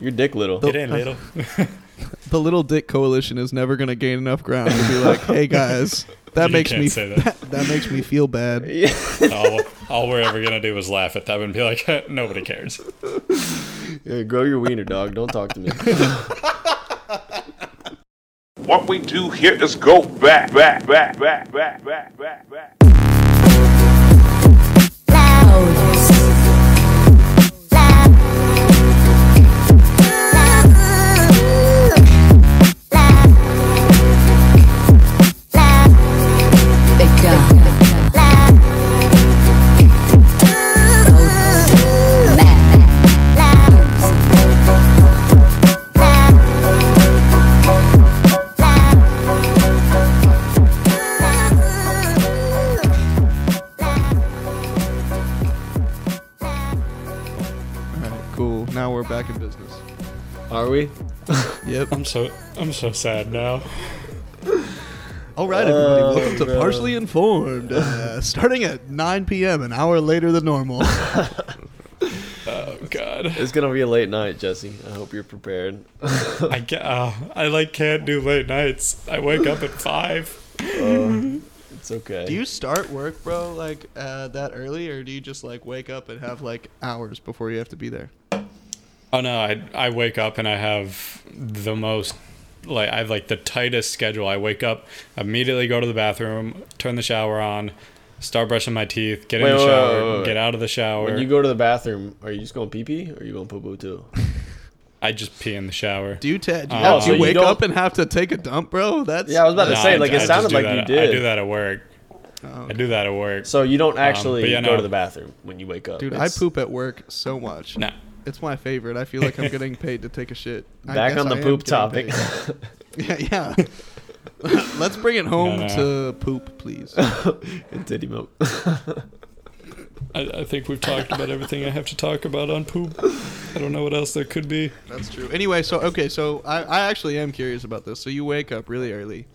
Your dick little. It ain't little. The Little Dick Coalition is never gonna gain enough ground to be like, "Hey guys, that You makes can't me say that. that makes me feel bad." All, all we're ever gonna do is laugh at them and be like, nobody cares. Yeah, grow your wiener, dog. Don't talk to me. What we do here is go back, back, back, back, back, back, back, back. Big Are we? Yep. I'm so I'm so sad now. All right, everybody. Oh, Welcome to bro. Partially Informed. Uh, starting at 9 p.m., an hour later than normal. Oh God. It's gonna be a late night, Jesse. I hope you're prepared. I get. Uh, I like can't do late nights. I wake up at five. Uh, it's okay. do you start work, bro, like uh, that early, or do you just like wake up and have like hours before you have to be there? Oh no, I I wake up and I have the most like I have like the tightest schedule. I wake up, immediately go to the bathroom, turn the shower on, start brushing my teeth, get Wait, in the wait, shower, wait, wait, wait. get out of the shower. When you go to the bathroom, are you just going pee pee or are you going poo poo too? I just pee in the shower. Do you, ta- do you, Oh, do so you you wake don't- up and have to take a dump, bro? That's Yeah, I was about to No, say, I- like, it I sounded like you I did. I do that at work. Oh, I do that at work. So you don't um, actually but yeah, go no. to the bathroom when you wake up. Dude, It's I poop at work so much. No. It's my favorite. I feel like I'm getting paid to take a shit. Back on the I poop topic. yeah, yeah. Let's bring it home no. to poop, please. and titty milk. I, I think we've talked about everything I have to talk about on poop. I don't know what else there could be. That's true. Anyway, so okay, so I, I actually am curious about this. So you wake up really early.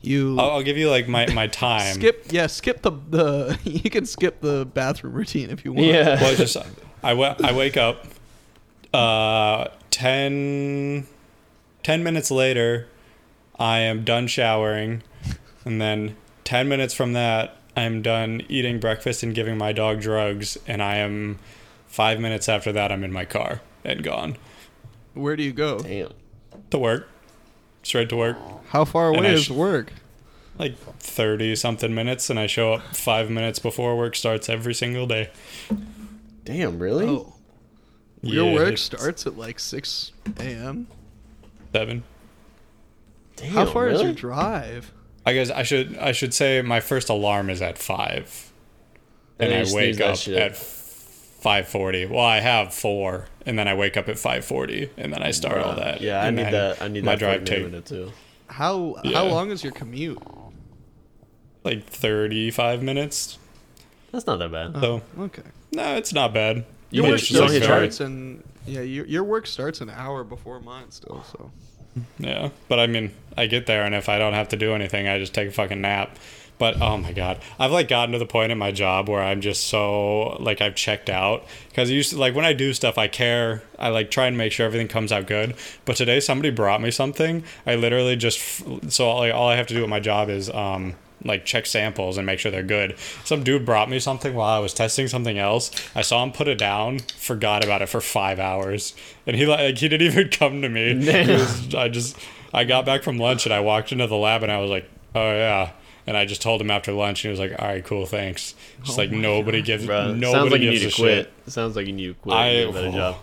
You I'll, I'll give you like my, my time. skip, yeah, skip the the. You can skip the bathroom routine if you want. yeah. Well, just I, wa- I wake up. Uh, 10, 10 minutes later, I am done showering, and then ten minutes from that, I am done eating breakfast and giving my dog drugs, and I am five minutes after that, I'm in my car and gone Where do you go? Damn. to work, straight to work. How far And away I is sh- work? Like thirty something minutes, and I show up five minutes before work starts every single day. Damn, really? Oh, your Yeah, work starts at like six a.m. seven. Damn, How far is your drive? I guess I should I should say my first alarm is at five, And and, I wake up at five forty. Well, I have four, and then I wake up at five forty, and then I start all that. Yeah, I need that. I need my that drive drive take minute too. How Yeah. how long is your commute? like thirty five minutes. That's not that bad. Oh, so Okay. no, it's not bad. You Your work It's you don't just hit like very- starts and yeah, your your work starts an hour before mine still. So Yeah, but I mean, I get there, and if I don't have to do anything, I just take a fucking nap. But oh my god, I've like gotten to the point in my job where I'm just so like I've checked out because used to, like when I do stuff, I care. I like try and make sure everything comes out good. But today, somebody brought me something. I literally just f- so all, all I have to do with my job is um like check samples and make sure they're good. Some dude brought me something while I was testing something else. I saw him put it down, forgot about it for five hours, and he like he didn't even come to me. Was- I just I got back from lunch and I walked into the lab and I was like, oh yeah. And I just told him after lunch, and he was like, "All right, cool, thanks." Just oh like nobody gives, Bro, nobody sounds like you gives need a to quit. shit. Sounds like you need to quit. I- and get a better job.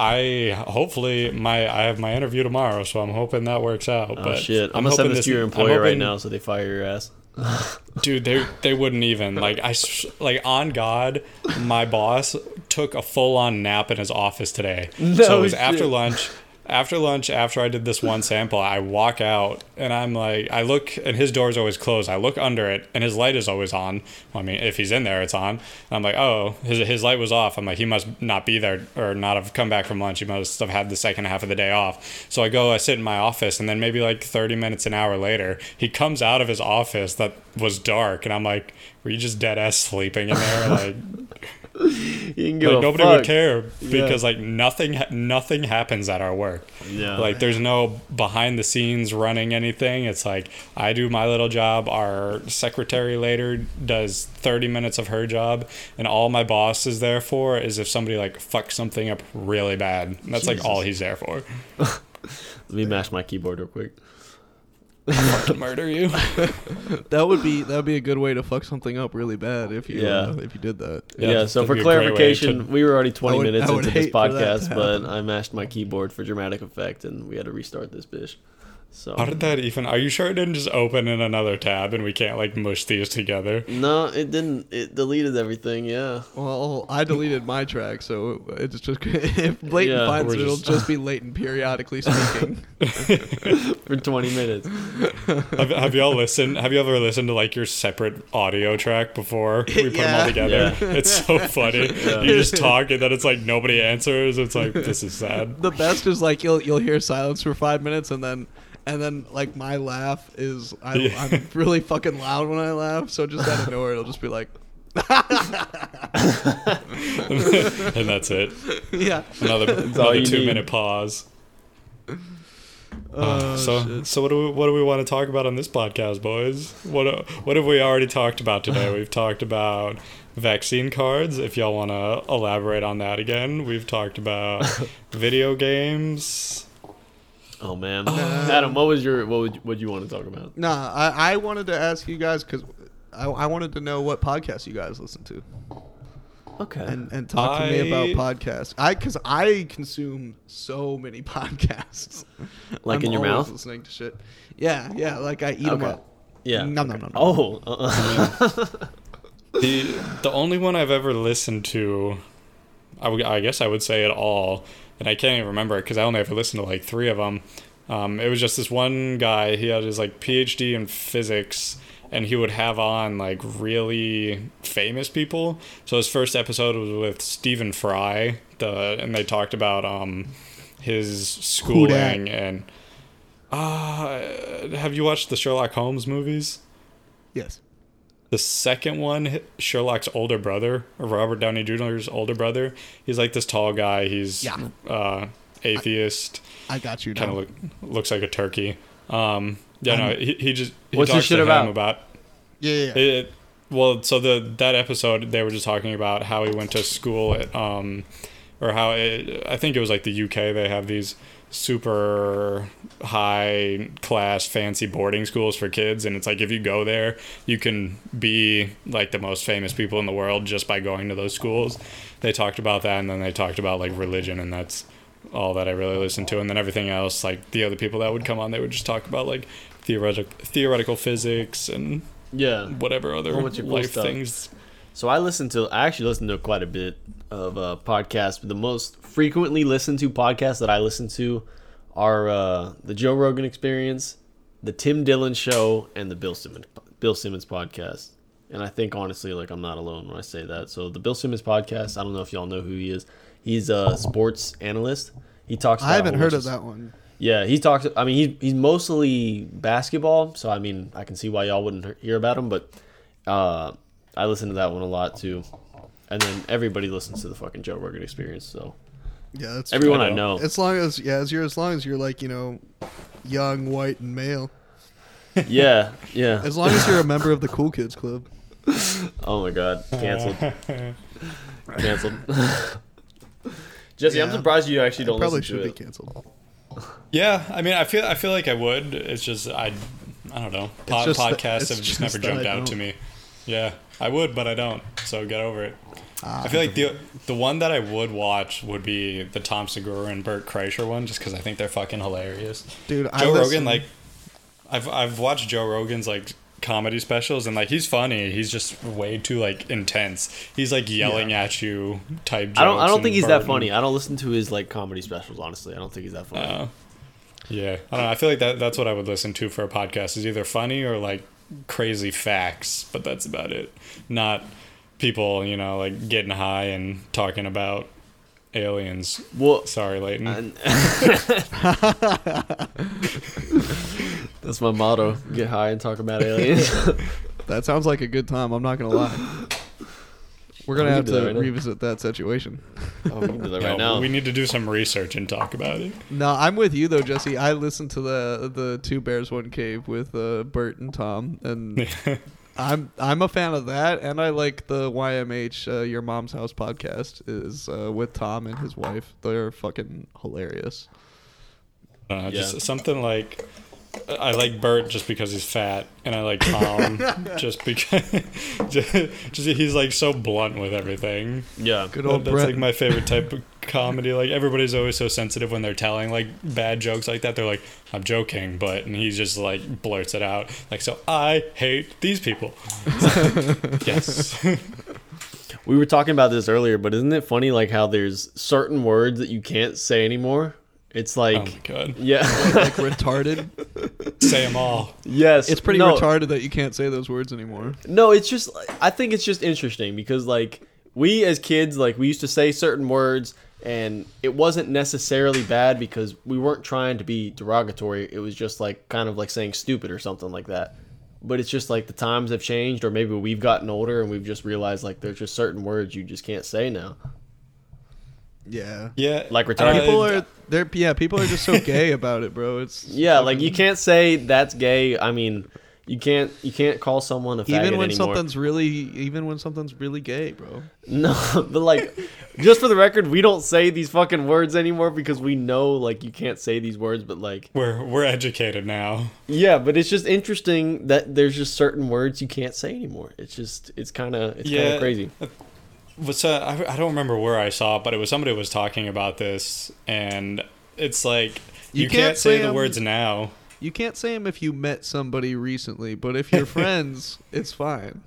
I hopefully my I have my interview tomorrow, so I'm hoping that works out. Oh but shit! I'm, I'm gonna send hoping this to your employer right now, so they fire your ass. dude they they wouldn't even like I like on god my boss took a full-on nap in his office today so No it was after lunch after lunch after i did this one sample i walk out and i'm like i look and his door's always closed. I look under it and his light is always on. Well, i mean if he's in there it's on. And i'm like oh his, his light was off. I'm like he must not be there or not have come back from lunch. He must have had the second half of the day off. So i go i sit in my office and then maybe like 30 minutes an hour later he comes out of his office that was dark. And i'm like Were you just dead ass sleeping in there? Like, You can give like nobody fuck. would care Yeah. because like nothing nothing happens at our work. Yeah. Like there's no behind the scenes running anything. It's like I do my little job. Our secretary later does 30 minutes of her job, and all my boss is there for is if somebody like fucks something up really bad. That's like all he's there for. Let me mash my keyboard real quick. To murder you. That would be that would be a good way to fuck something up really bad if you Yeah. uh, if you did that. Yeah, Yeah, so for be a great way clarification, to- we were already 20 would- minutes into this hate for that to podcast, but. I mashed my keyboard for dramatic effect and we had to restart this bitch. So How did that even? Are you sure it didn't just open in another tab and we can't like mush these together? No, it didn't. It deleted everything. Yeah. Well, I deleted my track, so it's just if Leighton Yeah, finds we're it, it'll just- just be Leighton periodically speaking. For 20 minutes. have, have y'all listened? Have you ever listened to like your separate audio track before we put them all together? Yeah. It's so funny. You just talk and then it's like nobody answers. It's like this is sad. the best is like you'll you'll hear silence for five minutes and then and then like my laugh is I, Yeah. I'm really fucking loud when I laugh, so just out of nowhere it'll just be like, and that's it. yeah. Another, another two need. minute pause. Oh, uh, so shit. so what do we what do we want to talk about on this podcast, boys? What uh, what have we already talked about today? We've talked about vaccine cards. If y'all want to elaborate on that again, we've talked about video games. Oh man, um, Adam, what was your what would what you want to talk about? Nah, I, I wanted to ask you guys because I, I wanted to know what podcasts you guys listen to Okay. and, and talk to me about I- podcasts. I because I consume so many podcasts. Like I'm in your always mouth? listening to shit. Yeah, yeah. Like I eat them Okay. up. yeah. No, no, no, no. Oh. uh-uh. The the only one I've ever listened to, I, would- I guess I would say at all, and I can't even remember it because I only ever listened to like three of them. Um, it was just this one guy. He had his like PhD in physics, and he would have on like really famous people. So his first episode was with Stephen Fry, the and they talked about um his schooling and. Uh, have you watched the Sherlock Holmes movies? Yes. The second one, Sherlock's older brother, or Robert Downey Jr.'s older brother, he's like this tall guy. He's Yeah. uh, atheist, I got you. kind of look, looks like a turkey. Um, yeah, no, he, he just he What's this talks shit to about? him about yeah, yeah. yeah. it, well, so the that episode they were just talking about how he went to school at um, or how it, I think it was like the UK. They have these super high class fancy boarding schools for kids and it's like if you go there you can be like the most famous people in the world just by going to those schools they talked about that and then they talked about like religion and that's all that I really listened to and then everything else like the other people that would come on they would just talk about like theoretical theoretical physics and yeah. whatever other whole bunch cool life stuff. things. So I listened to I actually listened to quite a bit of uh, podcasts. But the most frequently listened to podcasts that I listen to are uh, the Joe Rogan Experience, the Tim Dillon Show, and the Bill Simmons Bill Simmons podcast. And I think honestly, like I'm not alone when I say that. So the Bill Simmons podcast, I don't know if y'all know who he is. He's a sports analyst. He talks. About I haven't heard of that one. Yeah, he talks. I mean, he's he's mostly basketball, so I mean, I can see why y'all wouldn't hear about him. But uh, I listen to that one a lot too, and then everybody listens to the fucking Joe Rogan Experience. So Yeah, that's everyone I I know, As long as yeah, as you're as long as you're like you know, young, white, and male. yeah, yeah. As long as you're a member of the Cool Kids Club. Oh my god, canceled, canceled. Jesse, I'm surprised you actually don't Probably listen should to be it. canceled. Yeah, I mean, I feel I feel like I would. It's just I, I don't know. Pod, just that- podcasts have just, just never jumped out to me. Yeah, I would, but I don't. So get over it. Ah, I feel like the the one that I would watch would be the Tom Segura and Bert Kreischer one, just because I think they're fucking hilarious. Dude, I Joe listen- Rogan, like, I've I've watched Joe Rogan's like comedy specials, and like he's funny. He's just way too like intense. He's like yelling at you type. Jokes I don't. I don't think he's that funny. I don't listen to his like comedy specials. Honestly, I don't think he's that funny. Uh, yeah, I don't know. I feel like that that's what I would listen to for a podcast is either funny or like crazy facts, but that's about it. Not people, you know, like getting high and talking about aliens. well, Sorry, Leighton. And- That's my motto: get high and talk about aliens. That sounds like a good time. I'm not gonna lie. We're gonna We have can that to right now. revisit that situation. Oh, we can do that No, right now. we need to do some research and talk about it. No, I'm with you though, Jesse. I listened to the the Two Bears One Cave with uh, Bert and Tom, and I'm I'm a fan of that, and I like the YMH uh, Your Mom's House podcast is uh, with Tom and his wife. They're fucking hilarious. Uh, just Yeah. something like I like Bert just because he's fat, and I like Tom just because just, just he's like so blunt with everything. yeah. Good That- old That's Brett. like my favorite type of comedy. Like everybody's always so sensitive when they're telling like bad jokes like that. They're like, "I'm joking," but and he just like blurts it out. Like, so I hate these people. yes. We were talking about this earlier, but isn't it funny like how there's certain words that you can't say anymore? It's like oh my god. yeah. like retarded. Say them all. yes. It's pretty no, retarded that you can't say those words anymore. No, it's just I think it's just interesting because like we as kids like we used to say certain words and it wasn't necessarily bad because we weren't trying to be derogatory. It was just like kind of like saying stupid or something like that. But it's just like the times have changed or maybe we've gotten older and we've just realized like there's just certain words you just can't say now. Yeah. Yeah. Like retarded. People are they're yeah, people are just so gay about it, bro. It's Yeah, like you can't say that's gay. I mean, you can't you can't call someone a faggot even when anymore. something's really even when something's really gay, bro. No, but like, just for the record, we don't say these fucking words anymore because we know like you can't say these words. But like, We're we're educated now. yeah, but it's just interesting that there's just certain words you can't say anymore. It's just it's kind of it's kind of crazy. What's uh, I, I don't remember where I saw it, but it was somebody was talking about this, and it's like You you, can't can't, say say the 'em- words now. You can't say them if you met somebody recently, but if you're friends, it's fine.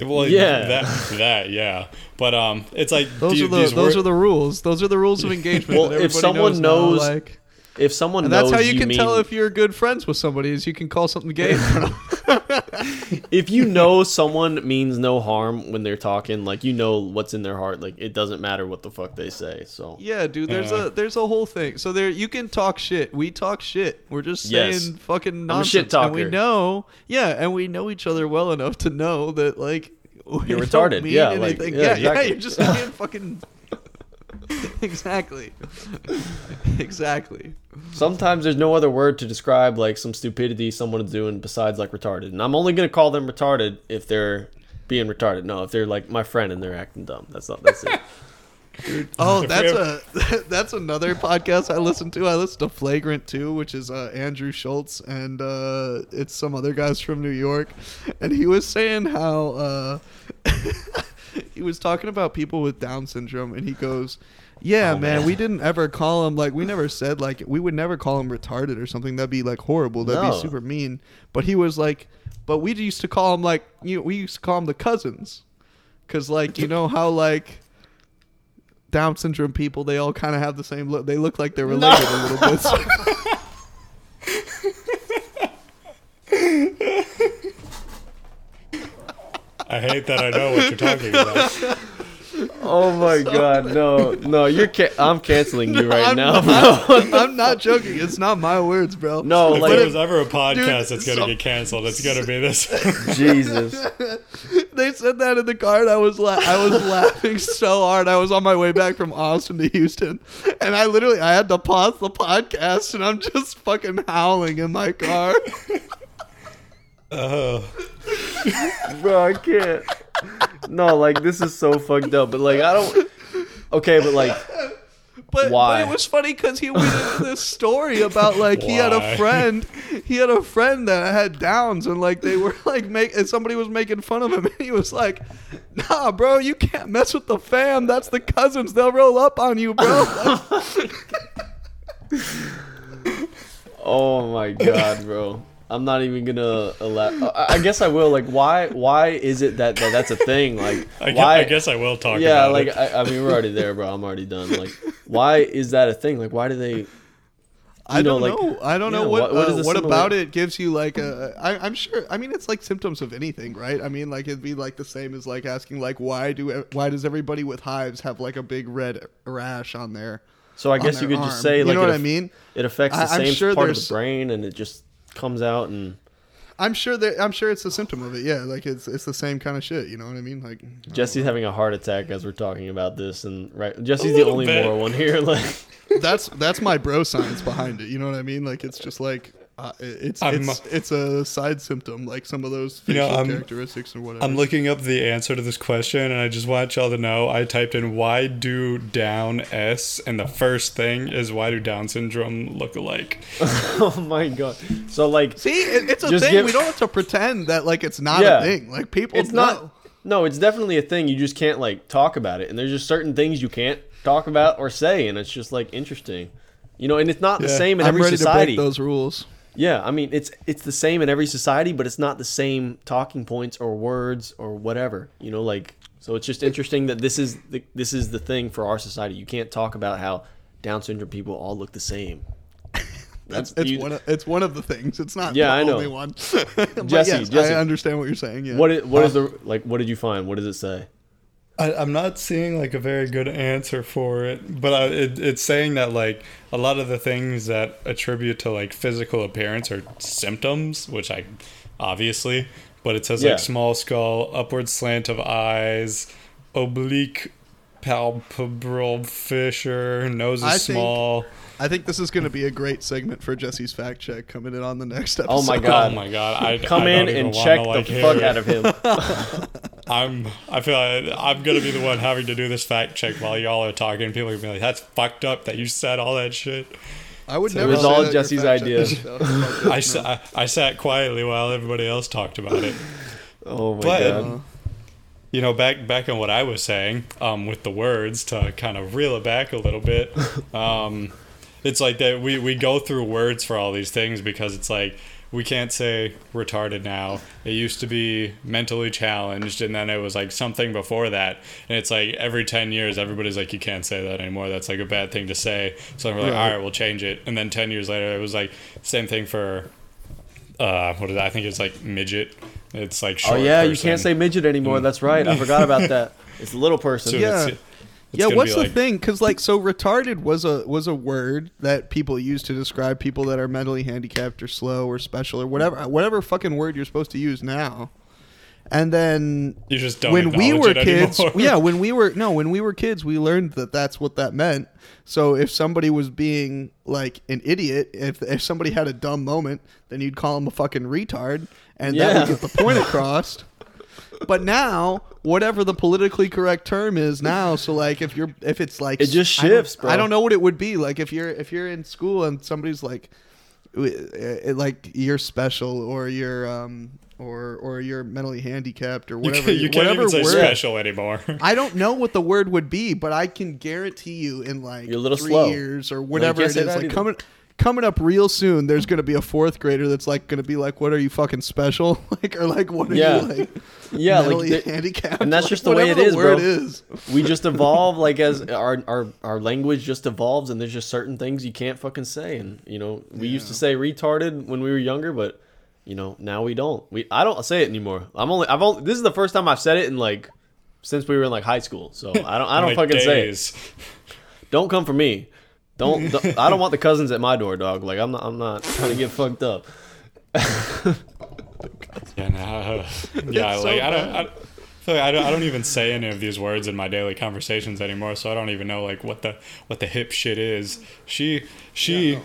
Well, Yeah. that that yeah, but um, it's like Those do- are the those wor- are the rules. Those are the rules of engagement. Well, if someone now, knows- like, If someone and that's how you can mean, tell if you're good friends with somebody is you can call something gay. in front of them. if you know someone means no harm when they're talking, like you know what's in their heart. Like it doesn't matter what the fuck they say. So yeah, dude. There's Yeah. a there's a whole thing. So there you can talk shit. We talk shit. We're just saying Yes. fucking a nonsense. shit And we know, yeah, and we know each other well enough to know that like we You're don't retarded. mean Yeah, like, anything. yeah, yeah, exactly. yeah. You're just being fucking. exactly. exactly. Sometimes there's no other word to describe like some stupidity someone is doing besides like retarded. And I'm only gonna call them retarded if they're being retarded. No, if they're like my friend and they're acting dumb. That's not that's it. Oh, that's a that's another podcast I listen to. I listen to Flagrant too, which is uh, Andrew Schulz and uh, it's some other guys from New York, and he was saying how uh, he was talking about people with Down syndrome, and he goes. Yeah, Oh, man, man. we didn't ever call him like we never said like we would never call him retarded or something. That'd be like horrible. That'd No. be super mean. But he was like, but we used to call him like you. we used to call him the cousins, cause like you know how like Down syndrome people, they all kind of have the same look. They look like they're related a little bit. So- I hate that I know what you're talking about. oh my god, no, no, you're ca- I'm canceling you right I'm now, not- bro. I'm not joking. It's not my words, bro. No, If like there was ever a podcast that's gonna some- get canceled, it's gonna be this. Jesus. they said that in the car, and I was la- I was laughing so hard. I was on my way back from Austin to Houston, and I literally I had to pause the podcast, and I'm just fucking howling in my car. Oh, bro, I can't. No, like this is so fucked up. But like I don't. Okay, but like But, but it was funny because he went into this story about like he had a friend, he had a friend that had Downs, and like they were like make and somebody was making fun of him, and he was like, "Nah, bro, you can't mess with the fam. That's the cousins. They'll roll up on you, bro." Oh my god, bro. I'm not even gonna allow. I I guess I will. Like, why? Why is it that, that that's a thing? Like, I, gue- why? I guess I will talk yeah, about like it. I, I mean, we're already there, bro. I'm already done. Like, why is that a thing? Like, why do they? I don't like- know. I don't know yeah, what what- what uh, what about it gives you like a. I, I'm sure. I mean, it's like symptoms of anything, right? I mean, like it'd be like the same as like asking like why do why does everybody with hives have like a big red rash on their So I guess you their could just arm? say You like know it what I mean? It affects the I- same sure part of the brain, and it just comes out and I'm sure that I'm sure it's a symptom of it. Yeah, like it's it's the same kind of shit. You know what I mean? Like Jesse's having a heart attack as we're talking about this, and right, Jesse's the only bit. moral one here. Like, that's that's my bro science behind it. You know what I mean? Like it's just like uh, it's I'm- it's it's a side symptom, like some of those You know, facial characteristics or whatever. I'm looking up the answer to this question, and I just want y'all to know. I typed in "Why do Down S?" and the first thing is "Why do Down syndrome look alike?" oh my god. So like, See, it, it's a thing. give- we don't have to pretend that like it's not Yeah. a thing. Like people, it's know. not. No, it's definitely a thing. You just can't like talk about it, and there's just certain things you can't talk about or say, and it's just like interesting. You know, and it's not the same in I'm every ready society. to break those rules. Yeah, I mean it's it's the same in every society, but it's not the same talking points or words or whatever. You know, like so it's just interesting that this is the this is the thing for our society. You can't talk about how Down syndrome people all look the same. That's It's you- one. Of, it's one of the things. It's not. Yeah, the I know. only one. Jesse, yes, Jesse. I understand what you're saying. Yeah. what is, what is uh, the like? What did you find? What does it say? I, I'm not seeing like a very good answer for it, but I, it, it's saying that like a lot of the things that attribute to like physical appearance are symptoms, which I obviously, but it says Yeah. like small skull, upward slant of eyes, oblique palpebral fissure, nose is I think- small. I think this is going to be a great segment for Jesse's fact check coming in on the next episode. Oh my God. Oh my god! I Come I in don't and wanna, check like, the hear fuck it. out of him. I'm. I feel like I'm gonna be the one having to do this fact check while y'all are talking. People are gonna be like, "That's fucked up that you said all that shit." I would it never. was say all that you're Jesse's fact idea. checking stuff. I, I sat quietly while everybody else talked about it. Oh my But god. you know, back back on what I was saying, um, with the words to kind of reel it back a little bit. Um, it's like that we we go through words for all these things because it's like we can't say retarded now. It used to be mentally challenged, and then it was like something before that. And it's like every ten years, everybody's like, you can't say that anymore. That's like a bad thing to say. So we're like, all right, we'll change it. And then ten years later, it was like same thing for. Uh, what is that? I think it's like midget. It's like Oh yeah, you can't say midget anymore. That's right. I forgot about that. It's a little person. So Yeah. Yeah, what's the like- thing? Because like, so retarded was a was a word that people use to describe people that are mentally handicapped or slow or special or whatever mm. whatever fucking word you're supposed to use now. And then You just don't when we were kids, anymore. yeah, when we were no, when we were kids, we learned that that's what that meant. So if somebody was being like an idiot, if if somebody had a dumb moment, then you'd call them a fucking retard, and that Yeah. would get the point across. But now, whatever the politically correct term is now, so like if you're if it's like It just I shifts, bro. I don't know what it would be like if you're if you're in school and somebody's like, uh, like you're special or you're um or or you're mentally handicapped or You, whatever can, you can't whatever even say word. special anymore. I don't know what the word would be, but I can guarantee you in like You're a little three slow. years or whatever can't it say is, that like either. coming coming up real soon, there's gonna be a fourth grader that's like gonna be like, "What are you fucking special?" like or like, "What are Yeah. you like?" Yeah, like mentally the- handicapped, and that's Like, just the way whatever it is, word bro. is. we just evolve like as our, our our language just evolves and there's just certain things you can't fucking say and you know we used to say retarded when we were younger but you know now we don't we i don't say it anymore i'm only i've only this is the first time i've said it in like since we were in like high school so i don't i don't Like fucking say it don't come for me don't, don't- i don't want the cousins at my door dog like i'm not i'm not trying to get fucked up Yeah, nah, yeah. It's like so I don't. I, feel like I don't, I don't even say any of these words in my daily conversations anymore, so I don't even know like what the what the hip shit is. She she,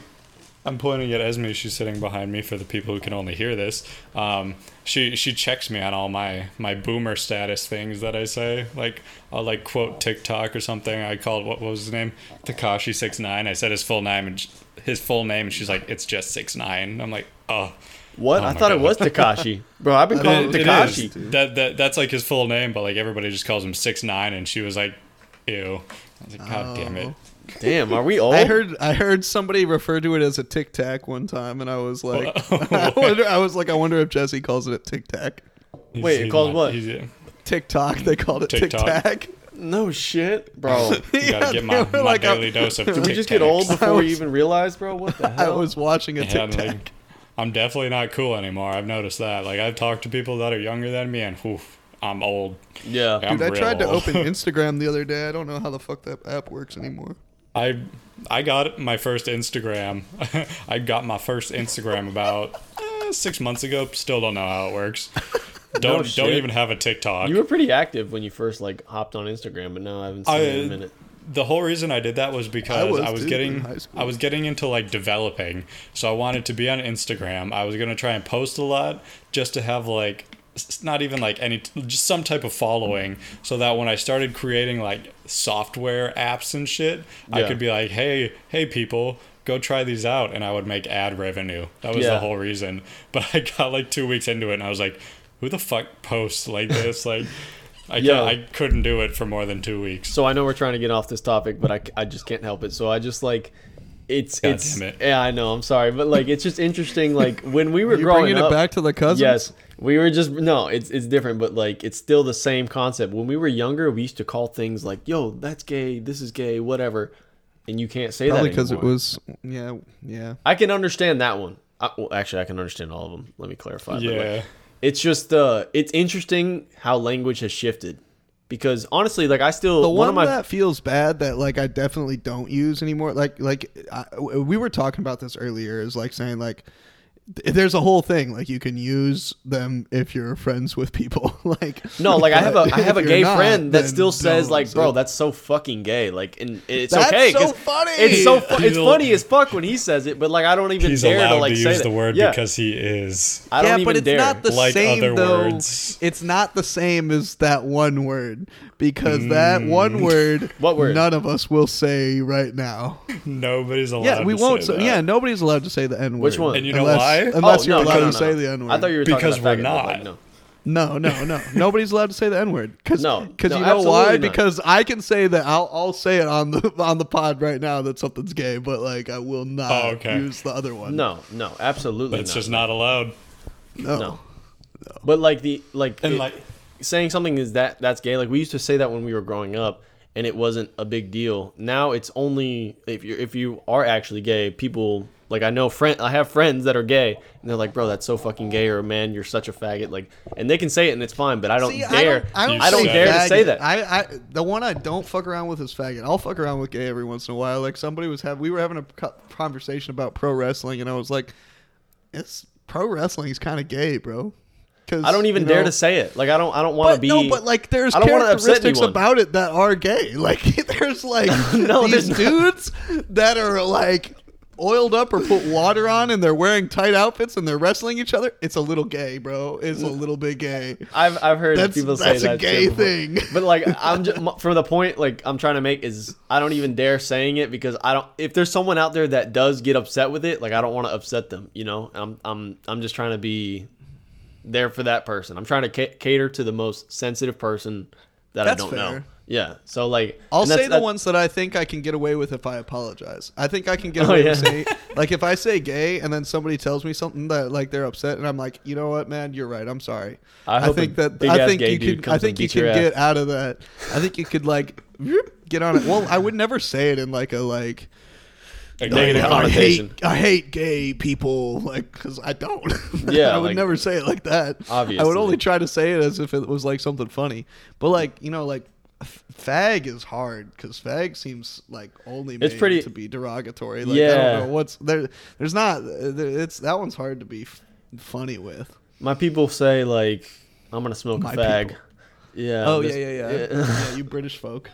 I'm pointing at Esme. She's sitting behind me for the people who can only hear this. Um, she she checks me on all my my boomer status things that I say. Like I'll like quote TikTok or something. I called what was his name Tekashi six nine. I said his full name and his full name, and she's like it's just six nine. I'm like oh. what Oh i thought it was tekashi bro i've been calling tekashi. That that that's like his full name, but like everybody just calls him six nine, and she was like, "Ew." I was like, "God damn it!" Oh. Damn are we old I heard I heard somebody refer to it as a tic tac one time, and I was like, I, wonder, I was like, I wonder if Jesse calls it a tic tac. Wait, it he's calls what? he's- You TikTok, they called it tic TikTok. tac. no shit bro gotta get my, they were my like, uh, daily dose of. did we just get old before I we even realized bro what the hell? I hell was watching a Yeah, tic I'm, tac. like, I'm definitely not cool anymore. I've noticed that. Like I've talked to people that are younger than me, and oof, I'm old. yeah I'm Dude, I real tried to old. open Instagram the other day. I don't know how the fuck that app works anymore. I I got my first Instagram. I got my first Instagram about eh, six months ago. Still don't know how it works. Don't don't even have a TikTok. You were pretty active when you first like hopped on Instagram, but now I haven't seen I- it in a minute. the whole reason I did that was because I was, was, too, getting. I was getting into like developing. So I wanted to be on Instagram. I was going to try and post a lot just to have like not even like any just some type of following so that when I started creating like software apps and shit, I could be like, "Hey, hey people, go try these out." And I would make ad revenue. That was Yeah. the whole reason. But I got like 2 weeks into it and I was like, "Who the fuck posts like this?" like I, Yo. can't, I couldn't do it for more than two weeks. So I know we're trying to get off this topic, but I, I just can't help it. So I just like it's God it's damn it. yeah I know I'm sorry, but like it's just interesting. Like when we were You growing bringing up, it back to the cousins? Yes, we were just no. It's it's different, but like it's still the same concept. When we were younger, we used to call things like "Yo, that's gay," "This is gay," whatever, and you can't say Probably that because it was yeah yeah. I can understand that one. I, well, actually, I can understand all of them. Let me clarify. but, like, Yeah. it's just uh, it's interesting how language has shifted. Because honestly, like I still The one, one, of my that feels bad that like I definitely don't use anymore. Like like I, we were talking about this earlier. Is like saying like th- there's a whole thing like you can use them if you're friends with people. like No, like I have a but I have a gay not, friend that still says like, bro, So- that's so fucking gay. Like, and it's That's okay. so 'cause funny! It's so fu- it's a- funny as fuck when he says it, but like I don't even He's dare allowed to like to use that. the word yeah, because he is. I don't yeah, even but it's dare. not the Like same other though. words. It's not the same as that one word because that one word, Mm. What word? None of us will say right now. Nobody's allowed. Yeah, we to won't. Say Say, yeah, nobody's alled to say the N word. Which one? And you know unless, why? Unless Oh, you're no, allowed no, to no, say the N word. I thought you were talking Because about we're faggot, like, not. no. No, no, no. Nobody's allowed to say the N word. Cause, No, because no, you know why? not. Because I can say that I'll I'll say it on the on the pod right now that something's gay, but like I will not Oh, okay. use the other one. No, no, absolutely But it's not. just not allowed. no. No. But like the like And it- like, saying something is that that's gay. Like we used to say that when we were growing up, and it wasn't a big deal. Now it's only if you if you are actually gay, people like I know friend I have friends that are gay, and they're like, bro, that's so fucking gay, or man, you're such a faggot. Like, and they can say it and it's fine, but I don't See, dare. I don't, I don't say dare to say that. I, I the one I don't fuck around with is faggot. I'll fuck around with gay every once in a while. Like somebody was having, we were having a co- conversation about pro wrestling, and I was like, "It's pro wrestling is kind of gay, bro." Cause, I don't even you dare know- to say it. Like I don't I don't want to But be. no, but like there's I don't wanna upset characteristics anyone. about it that are gay. Like there's like No, these there's not. dudes that are like oiled up or put water on and they're wearing tight outfits and they're wrestling each other. It's a little gay, bro. It's a little bit gay. I've I've heard That's- people say that's a gay thing. But like I'm just for the point like I'm trying to make is I don't even dare saying it because I don't if there's someone out there that does get upset with it like I don't want to upset them you know I'm I'm I'm just trying to be there for that person I'm trying to ca- cater to the most sensitive person that That's I don't know fair. Yeah so like I'll that's- say the ones that I think I can get away with if I apologize. I think I can get Oh, away yeah. with saying, like, if I say gay and then somebody tells me something that like they're upset, and I'm like, you know what, man, you're right. I'm sorry. I hope think that I think you could. I think you beats your can ass. get out of that. I think you could like get on it. Well, I would never say it in like a like. Negative I connotation. hate, I hate gay people, like, because I don't. Yeah, I would like- never say it like that. Obviously, I would only try to say it as if it was like something funny. But like, you know, like, fag is hard because fag seems like only made It's pretty- to be derogatory. Like, I Yeah. don't know what's there. There's not. Uh, there, it's that one's hard to be f- funny with. my people say like I'm gonna smoke My a fag people. yeah Oh this- yeah, yeah, yeah. yeah. You British folk.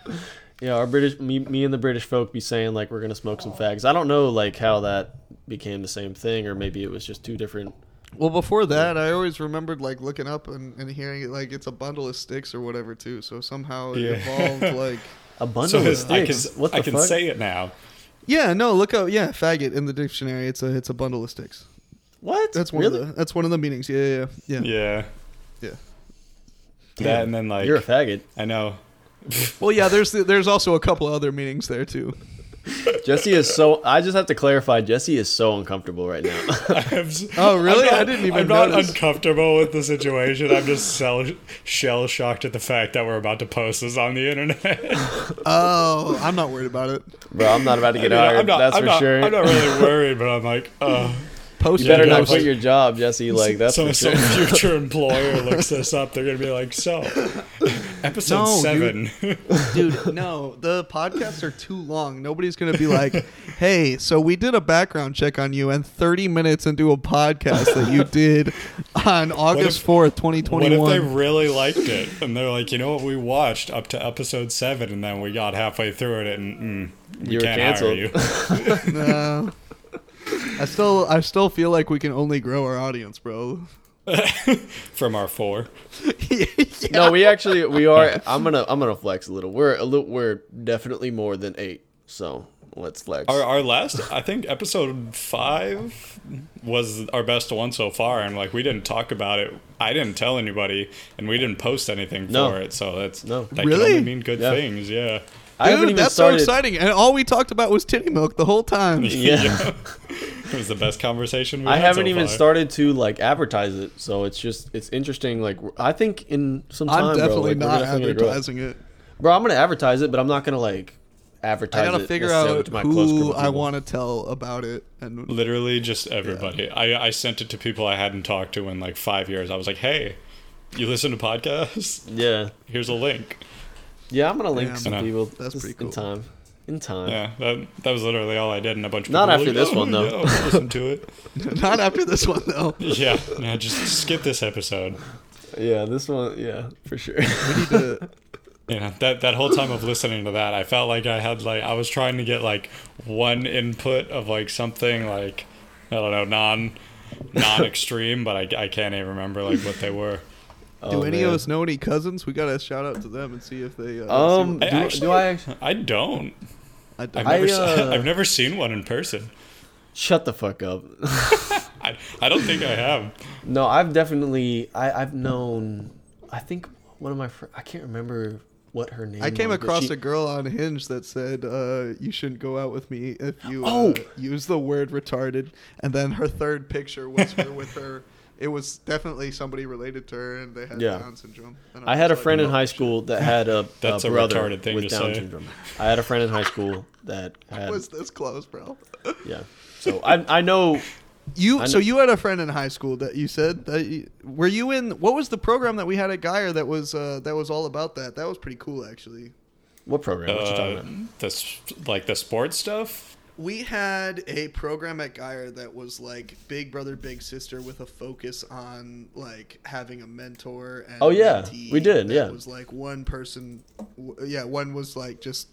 Yeah, our British, me, me and the British folk be saying like we're gonna smoke some fags. I don't know like how that became the same thing, or maybe it was just two different. Well, before that, I always remembered like looking up and, and hearing it like it's a bundle of sticks or whatever too. So somehow it Yeah. evolved like. A bundle so of I can sticks. what the I can fuck? say it now. Yeah, no, look up. Yeah, faggot in the dictionary. It's a it's a bundle of sticks. what? That's one really? of the that's one of the meanings. Yeah, yeah, yeah. yeah. Yeah. Yeah. That and then like You're a faggot. I know. Well, yeah. There's there's also a couple other meanings there too. Jesse is so. I just have to clarify. Jesse is so uncomfortable right now. I'm Oh, really? I'm not- I didn't even I'm not notice. uncomfortable with the situation. I'm just shell, shell shocked at the fact that we're about to post this on the internet. Oh, I'm not worried about it. Bro, I'm not about to get You know, hired. I'm not, that's I'm for not, sure. I'm not really worried, but I'm like, uh, Post you better not no, quit your job, Jesse. Like that's so for sure. some future employer looks this up. They're gonna be like, so Episode No, seven. Dude, no, the podcasts are too long. Nobody's gonna be like, "Hey, so we did a background check on you, and 30 minutes into a podcast that you did on August if- 4th, What if they really liked it and they're like, you know what, we watched up to episode seven and then we got halfway through it and mm, we You were can't canceled. hire you. No. I still, I still feel like we can only grow our audience, bro. From our four. No, we actually we are. I'm gonna I'm gonna flex a little. We're a little. We're definitely more than eight. So let's flex. Our, our last, I think, episode five was our best one so far, and like we didn't talk about it. I didn't tell anybody, and we didn't post anything for No. it. So that's No. that Really? can only mean good Yeah. things. Yeah. I haven't Dude, even that's started. so exciting! And all we talked about was titty milk the whole time. Yeah. it was the best conversation. We've I had haven't so even far. started to like advertise it, so it's just it's interesting. Like I think in some time, I'm bro, definitely like, we're not definitely gonna advertising it. Bro, I'm gonna advertise it, but I'm not gonna like advertise. It. I gotta figure out my who I want to tell about it, and Literally just everybody. I, I sent it to people I hadn't talked to in like five years. I was like, hey, you listen to podcasts? Yeah, Here's a link. Yeah, I'm gonna link Damn. some people. That's just pretty cool. In time, in time. Yeah, that, that was literally all I did, and a bunch of Not people after like, this "Oh, one, though." Yeah, listen to it. not after this one though. Yeah, no, just skip this episode. Yeah, this one. Yeah, for sure. We need to. You know, that that whole time of listening to that, I felt like I had like I was trying to get like one input of like something like I don't know non non extreme, but I, I can't even remember like what they were. Do Oh, any of us know any cousins? We gotta shout out to them and see if they. Uh, Um, see I do, actually, do I actually I don't. what- I, I've never I, uh, I've never seen one in person. shut the fuck up? I, I don't think I have. no, I've definitely I I've known. I think one of my fr- I can't remember what her name. I came was, across she- a girl on Hinge that said, uh, "You shouldn't go out with me if you uh, Oh. use the word retarded." And then her third picture was her with her. It was definitely somebody related to her, and they had Yeah. Down syndrome. And I had a like, friend in "Oh, high shit." school that had a, That's a a brother retarded thing with to Down say. syndrome. I had a friend in high school that had was this close, bro? yeah. So I I know You I so you had a friend in high school that you said that you, were you in? What was the program that we had at Geyer that was uh, that was all about that? That was pretty cool, actually. what program. What you talking Uh, about? the like the sports stuff. We had a program at Geyer that was like Big Brother Big Sister with a focus on like having a mentor and Oh, yeah. We did, yeah. was like one person yeah, one was like just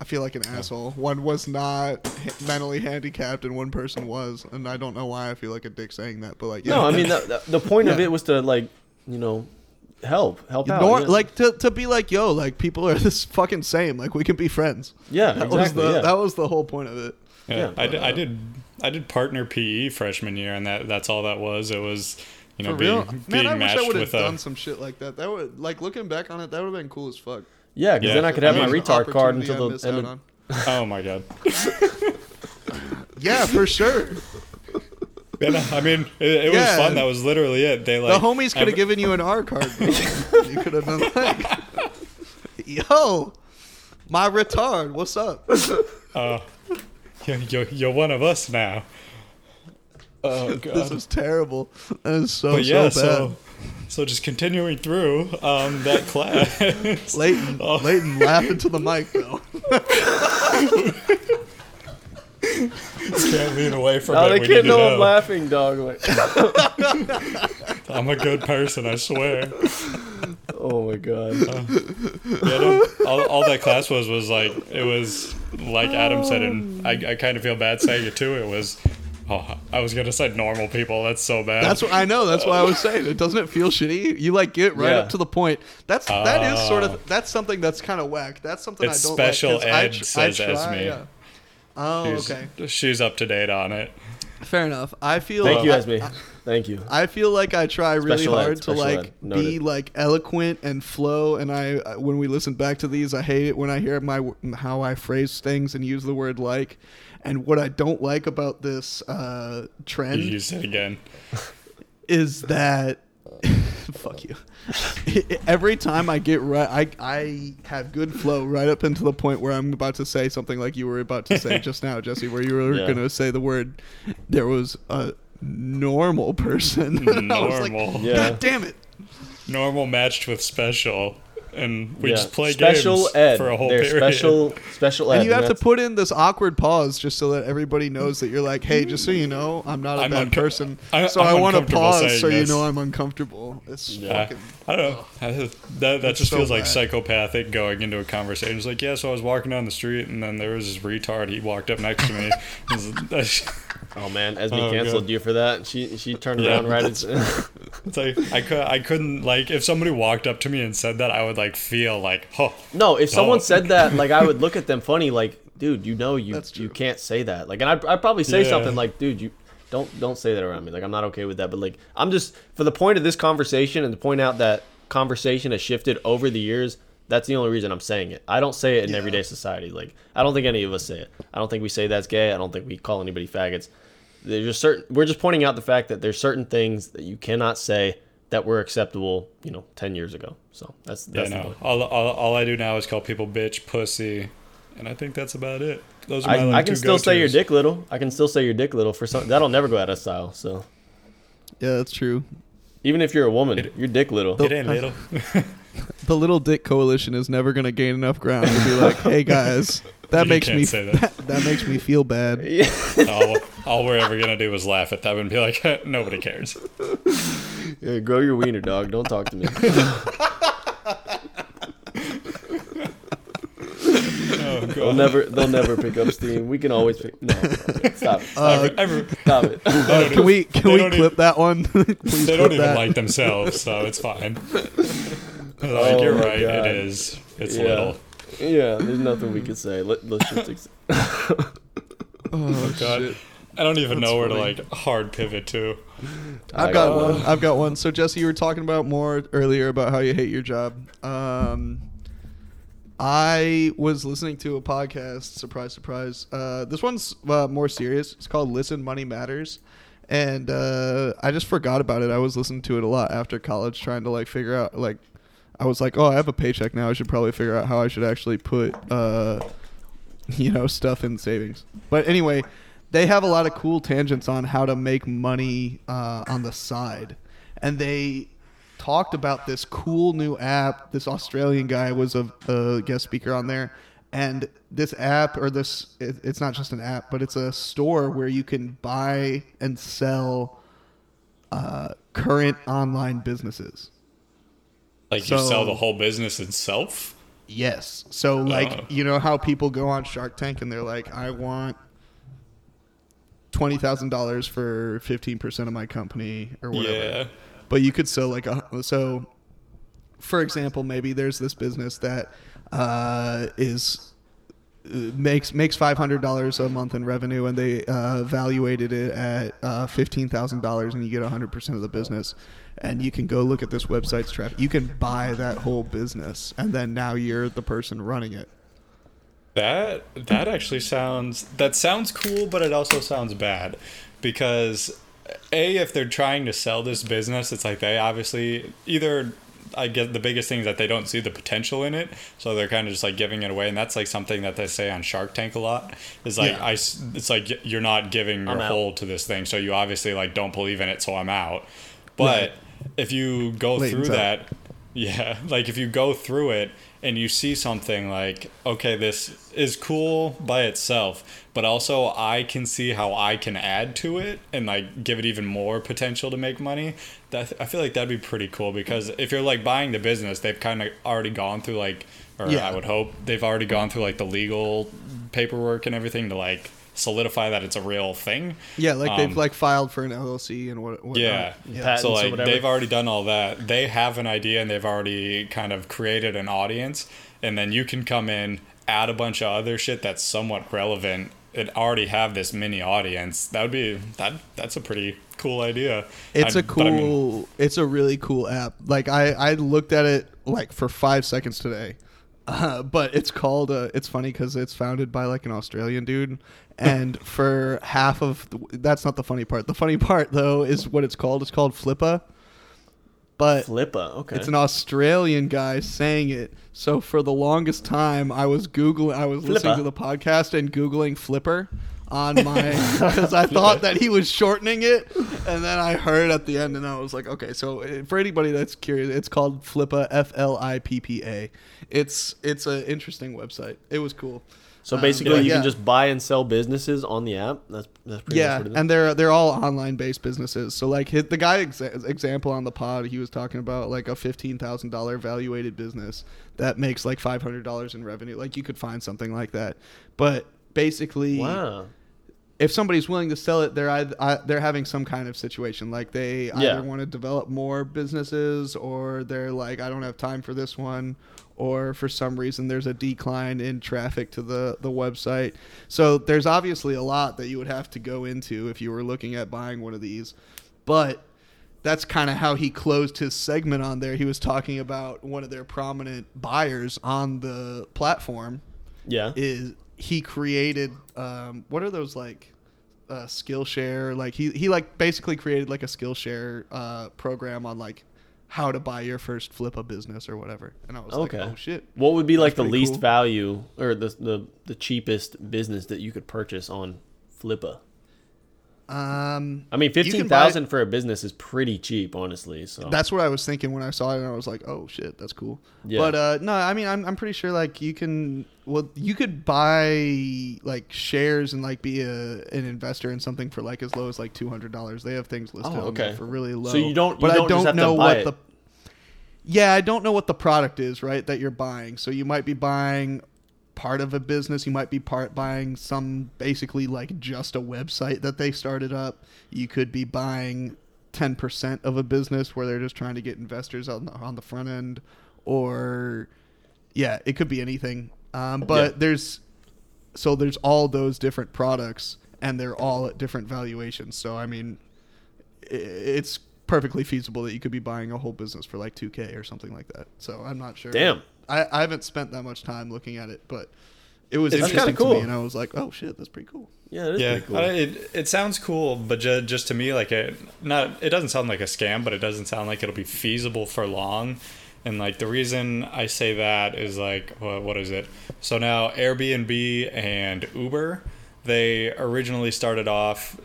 I feel like an asshole. One was not mentally handicapped and one person was, and I don't know why I feel like a dick saying that, but like yeah. No, I mean the, the, the point of it was to like you know help help out. Nor, yeah. like to, to be like yo like people are this fucking same like we can be friends yeah, that was the yeah. that was the whole point of it Yeah, Yeah, I, did, I uh, did. I did partner PE freshman year, and that that's all that was. It was, you know, being real, being man, I wish matched I would have with a. done some shit like that. That would like looking back on it, that would have been cool as fuck. yeah, because Yeah. then I could have That my retard card until the end out of, on. Oh my god. Yeah, for sure. Yeah, I mean, it, it was fun. That was literally it. They like the homies could have given you an R card. Bro. you could have done like, yo, my retard, what's up? Uh, you're, you're, one of us now. Oh god. This is terrible. That is so but yeah, so bad. so so just continuing through um that class. Leighton, Oh. Leighton, laugh into the mic though. Can't lean away from Oh, it. they We can't need to know I'm laughing, dog. Like, I'm a good person, I swear. oh my god. Uh, yeah, no, all, all that class was was like it was like Adam said, and I, I kind of feel bad saying it too. It was, oh, I was gonna say normal people. That's so bad. That's what I know. That's why I was saying it. Doesn't it feel shitty? You like get right Yeah. up to the point. That's that is sort Oh. of that's something that's kind of whack. That's something It's I don't special like. 'cause I ed, tr- says I try, Esme. yeah. Oh, she's, okay. she's up to date on it. Fair enough. I feel. Thank you, I- Esme. Thank you. I feel like I try really Special ed, hard to like ed. be like eloquent and flow. And I, I- when we listen back to these, I hate it when I hear my how I phrase things and use the word like. And what I don't like about this uh, You trend used it again. is that fuck you. Every time I get right, I I have good flow right up into the point where I'm about to say something like you were about to say just now, Jesse, where you were Yeah. gonna say the word. There was a normal person. And I was like, Normal. Yeah. God damn it! normal matched with special, and we Yeah. just play special games ed. for a whole They're period. special special ed. And you have to put in this awkward pause just so that everybody knows that you're like, hey, just so you know, I'm not a I'm bad unco- person. I- so I'm i want to pause saying so you know I'm uncomfortable. It's Yeah. fucking. I don't know. That, that It's just so feels like psychopathic going into a conversation. It's like, yeah, so I was walking down the street and then there was this retard. He walked up next to me. Oh man, Esme Oh, canceled God. you for that. She she turned Yeah. around right at like I could I couldn't like if somebody walked up to me and said that I would like feel like oh No, if someone Don't. said that, like I would look at them funny, like, dude, you know, you you can't say that. Like, and I'd, I'd probably say Yeah. something like, dude, you don't don't say that around me. Like, I'm not okay with that. But like, I'm just for the point of this conversation and to point out that conversation has shifted over the years. That's the only reason I'm saying it. I don't say it in Yeah. everyday society. Like, I don't think any of us say it. I don't think we say that's gay. I don't think we call anybody faggots. There's just certain. We're just pointing out the fact that there's certain things that you cannot say that were acceptable, you know, ten years ago. So that's yeah that's the no point. all, all, all I do now is call people bitch pussy and I think that's about it. Those are my I, like, I can two still say your dick little. I can still say your dick little for some. That'll never go out of style. So Yeah, that's true. even if you're a woman, It- your dick little. It ain't little. The Little Dick Coalition is never going to gain enough ground to be like, hey guys, that You makes can't me say that. that makes me feel bad. Yeah. all, all we're ever gonna do is laugh at them and be like, nobody cares. Yeah, grow your wiener, dog. Don't talk to me. Oh They'll god. never. They'll never pick up steam. We can always pick. No, okay, stop. Stop, Uh, Every- every- stop it. they Can we can they we don't clip even- that one? Please They clip don't even that. like themselves, so it's fine. Like Oh you're right, God. it is. It's Yeah. little. Yeah, there's nothing we could say. Let, let's just. Ex- oh, God. shit. I don't even That's know where funny. to like hard pivot to. I've got one. I've got one. So Jesse, you were talking about more earlier about how you hate your job. Um, I was listening to a podcast. Surprise, surprise. Uh, this one's uh, more serious. It's called "Listen, Money Matters," and uh, I just forgot about it. I was listening to it a lot after college, trying to like figure out like. I was like, oh, I have a paycheck now. I should probably figure out how I should actually put, uh, you know, stuff in savings. But anyway, they have a lot of cool tangents on how to make money uh, on the side, and they talked about this cool new app. This Australian guy was a, a guest speaker on there, and this app or this it, it's not just an app, but it's a store where you can buy and sell uh, current online businesses. Like you sell the whole business itself. Yes. So like Oh. you know how people go on Shark Tank and they're like, I want twenty thousand dollars for fifteen percent of my company or whatever. Yeah. But you could sell like a so. For example, maybe there's this business that uh, is makes makes five hundred dollars a month in revenue, and they uh, evaluated it at uh, fifteen thousand dollars, and you get hundred percent of the business. And you can go look at this website's traffic. You can buy that whole business, and then now you're the person running it. That that actually sounds that sounds cool, but it also sounds bad because a if they're trying to sell this business, it's like they obviously either I get the biggest thing is that they don't see the potential in it, so they're kind of just like giving it away, and that's like something that they say on Shark Tank a lot. Is like Yeah. I s- it's like you're not giving your whole to this thing, so you obviously like don't believe in it, so I'm out. But Right. if you go Leighton's through that yeah, like if you go through it and you see something like, okay, this is cool by itself, but also I can see how I can add to it and like give it even more potential to make money. That I feel like that'd be pretty cool because if you're like buying the business, they've kind of already gone through like, or Yeah. I would hope they've already gone through like the legal paperwork and everything to like solidify that it's a real thing. Yeah, like they've Um, like filed for an LLC and what. whatnot. yeah. Patents So like they've already done all that. They have an idea and they've already kind of created an audience and then you can come in, add a bunch of other shit that's somewhat relevant and already have this mini audience. That would be that that's a pretty cool idea. It's I- a but I mean, cool. it's a really cool app. Like I, I looked at it like for five seconds today, uh, but it's called. Uh, it's funny because it's founded by like an Australian dude, and for half of the, that's not the funny part. The funny part though is what it's called. It's called Flippa, but Flippa. Okay. it's an Australian guy saying it. So for the longest time, I was googling. I was listening to the podcast and googling Flipper on my because I thought that he was shortening it, and then I heard at the end, and I was like, okay. So uh, for anybody that's curious, it's called Flippa F L I P P A. It's it's an interesting website. It was cool. So Um, basically, but you yeah. can just buy and sell businesses on the app. That's that's pretty yeah, much what it is. and they're they're all online based businesses. So like hit the guy exa- example on the pod, he was talking about like a fifteen thousand dollar evaluated business that makes like five hundred dollars in revenue. Like you could find something like that, but basically, wow. If somebody's willing to sell it, they're either, uh, they're having some kind of situation. Like they Yeah. either want to develop more businesses, or they're like, I don't have time for this one, or for some reason there's a decline in traffic to the the website. So there's obviously a lot that you would have to go into if you were looking at buying one of these, but. That's kind of how he closed his segment on there. He was talking about one of their prominent buyers on the platform Yeah. is he created um, what are those like uh, Skillshare? Like he he like basically created like a Skillshare uh, program on like how to buy your first Flippa business or whatever. And I was Okay. like, oh shit. What would be like the least cool. value or the, the the cheapest business that you could purchase on Flippa? Um, I mean, fifteen thousand for a business is pretty cheap, honestly. So That's what I was thinking when I saw it, and I was like, "Oh shit, that's cool." Yeah. But uh, no, I mean, I'm, I'm pretty sure like you can well, you could buy like shares and like be a an investor in something for like as low as like two hundred dollars. They have things listed Oh, okay. for really low. So you don't- you but don't I don't know what it. the. Yeah, I don't know what the product is, right? That you're buying. So you might be buying part of a business. You might be part buying some basically like just a website that they started up. You could be buying 10% of a business where they're just trying to get investors on the, on the front end or yeah, it could be anything. Um, but Yeah. there's so there's all those different products and they're all at different valuations. So I mean it's perfectly feasible that you could be buying a whole business for like 2k or something like that. So I'm not sure. Damn. I, I haven't spent that much time looking at it, but it was That's interesting kinda to cool. me, and I was like, "Oh shit, that's pretty cool." yeah, it is yeah, pretty cool. I- it, it sounds cool, but ju- just to me, like it not it doesn't sound like a scam, but it doesn't sound like it'll be feasible for long. And like the reason I say that is like what, what is it? So now Airbnb and Uber, they originally started off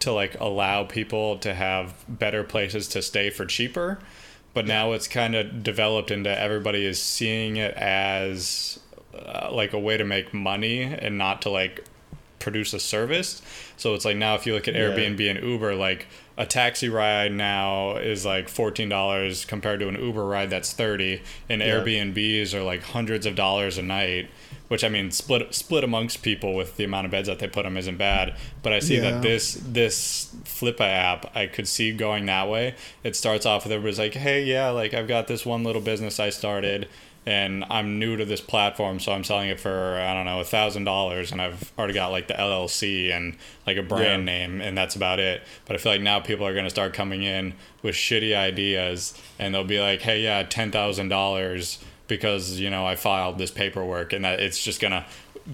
to like allow people to have better places to stay for cheaper, but now it's kind of developed into everybody is seeing it as uh, like a way to make money and not to like produce a service. So it's like now if you look at Yeah. Airbnb and Uber, like a taxi ride now is like fourteen dollars compared to an Uber ride that's thirty, and Yeah. Airbnbs are like hundreds of dollars a night. Which I mean, split split amongst people with the amount of beds that they put them isn't bad. But I see Yeah. that this this Flippa app, I could see going that way. It starts off with everybody's like, hey, yeah, like I've got this one little business I started and I'm new to this platform, so I'm selling it for I don't know a thousand dollars, and I've already got like the LLC and like a brand Yeah. name, and that's about it. But I feel like now people are gonna start coming in with shitty ideas, and they'll be like, "Hey, yeah, ten thousand dollars because you know I filed this paperwork," and that it's just gonna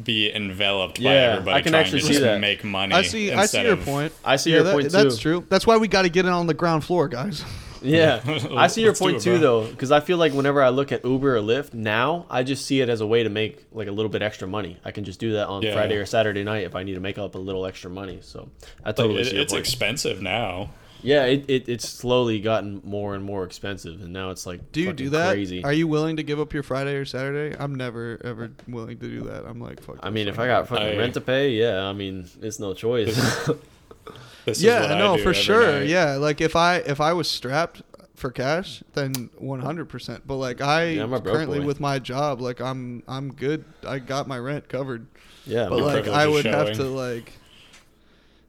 be enveloped by everybody I can trying actually to see just that. make money. I see. I see your of- point. I see Yeah, your that- point That's true. That's why we got to get it on the ground floor, guys. Yeah, I see your point it, too, bro. though, because I feel like whenever I look at Uber or Lyft now, I just see it as a way to make like a little bit extra money. I can just do that on Yeah. Friday or Saturday night if I need to make up a little extra money. So I Like, totally it- see your it's point. expensive now. yeah, it, it it's slowly gotten more and more expensive, and now it's like Do you do that? Crazy. Are you willing to give up your Friday or Saturday? I'm never ever willing to do that. I'm like, fuck. I mean, if I'm I got fucking I- rent to pay, yeah, I mean, it's no choice. This is what yeah, I no, do for sure. night. Yeah, like if I if I was strapped for cash, then 100. percent But like I Yeah, I'm currently boy. with my job, like I'm I'm good. I got my rent covered. yeah, But like I is would have to like,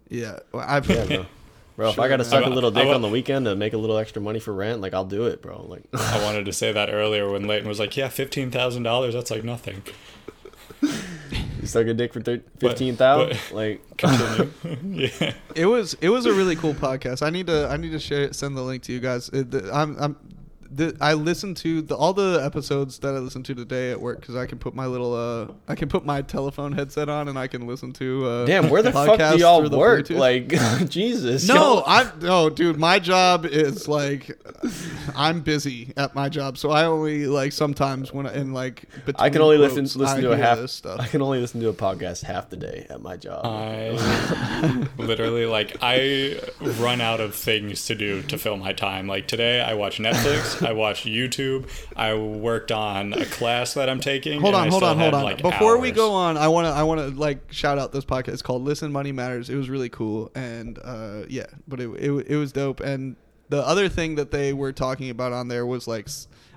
yeah, well, I've yeah, bro. Bro, if I Sure, got to man. suck a I'm- little dick I'm- on the weekend to make a little extra money for rent, like I'll do it, bro. Like, I wanted to say that earlier when Leighton was like, "Yeah, fifteen thousand dollars. That's like nothing." you suck a dick for thir- fifteen thousand, like, yeah. it was it was a really cool podcast. I need to I need to share send the link to you guys. It, the, I'm I'm the, I listened to the, all the episodes that I listened to today at work because I can put my little uh I can put my telephone headset on and I can listen to uh damn, where the fuck podcasts do y'all the work? Bluetooth. Like, Jesus, no, y'all- I no, dude. My job is like I'm busy at my job, so I only like sometimes when I, in like between I can only quotes, listen listen I to a hear half. stuff. I can only listen to a podcast half the day at my job. I literally like I run out of things to do to fill my time. Like today, I watch Netflix, I watch YouTube, I worked on a class that I'm taking. Hold and on, hold on, hold on. like, Before we go on, I want to I want to like shout out this podcast. It's called Listen Money Matters. It was really cool and uh yeah, but it it, it was dope and the other thing that they were talking about on there was like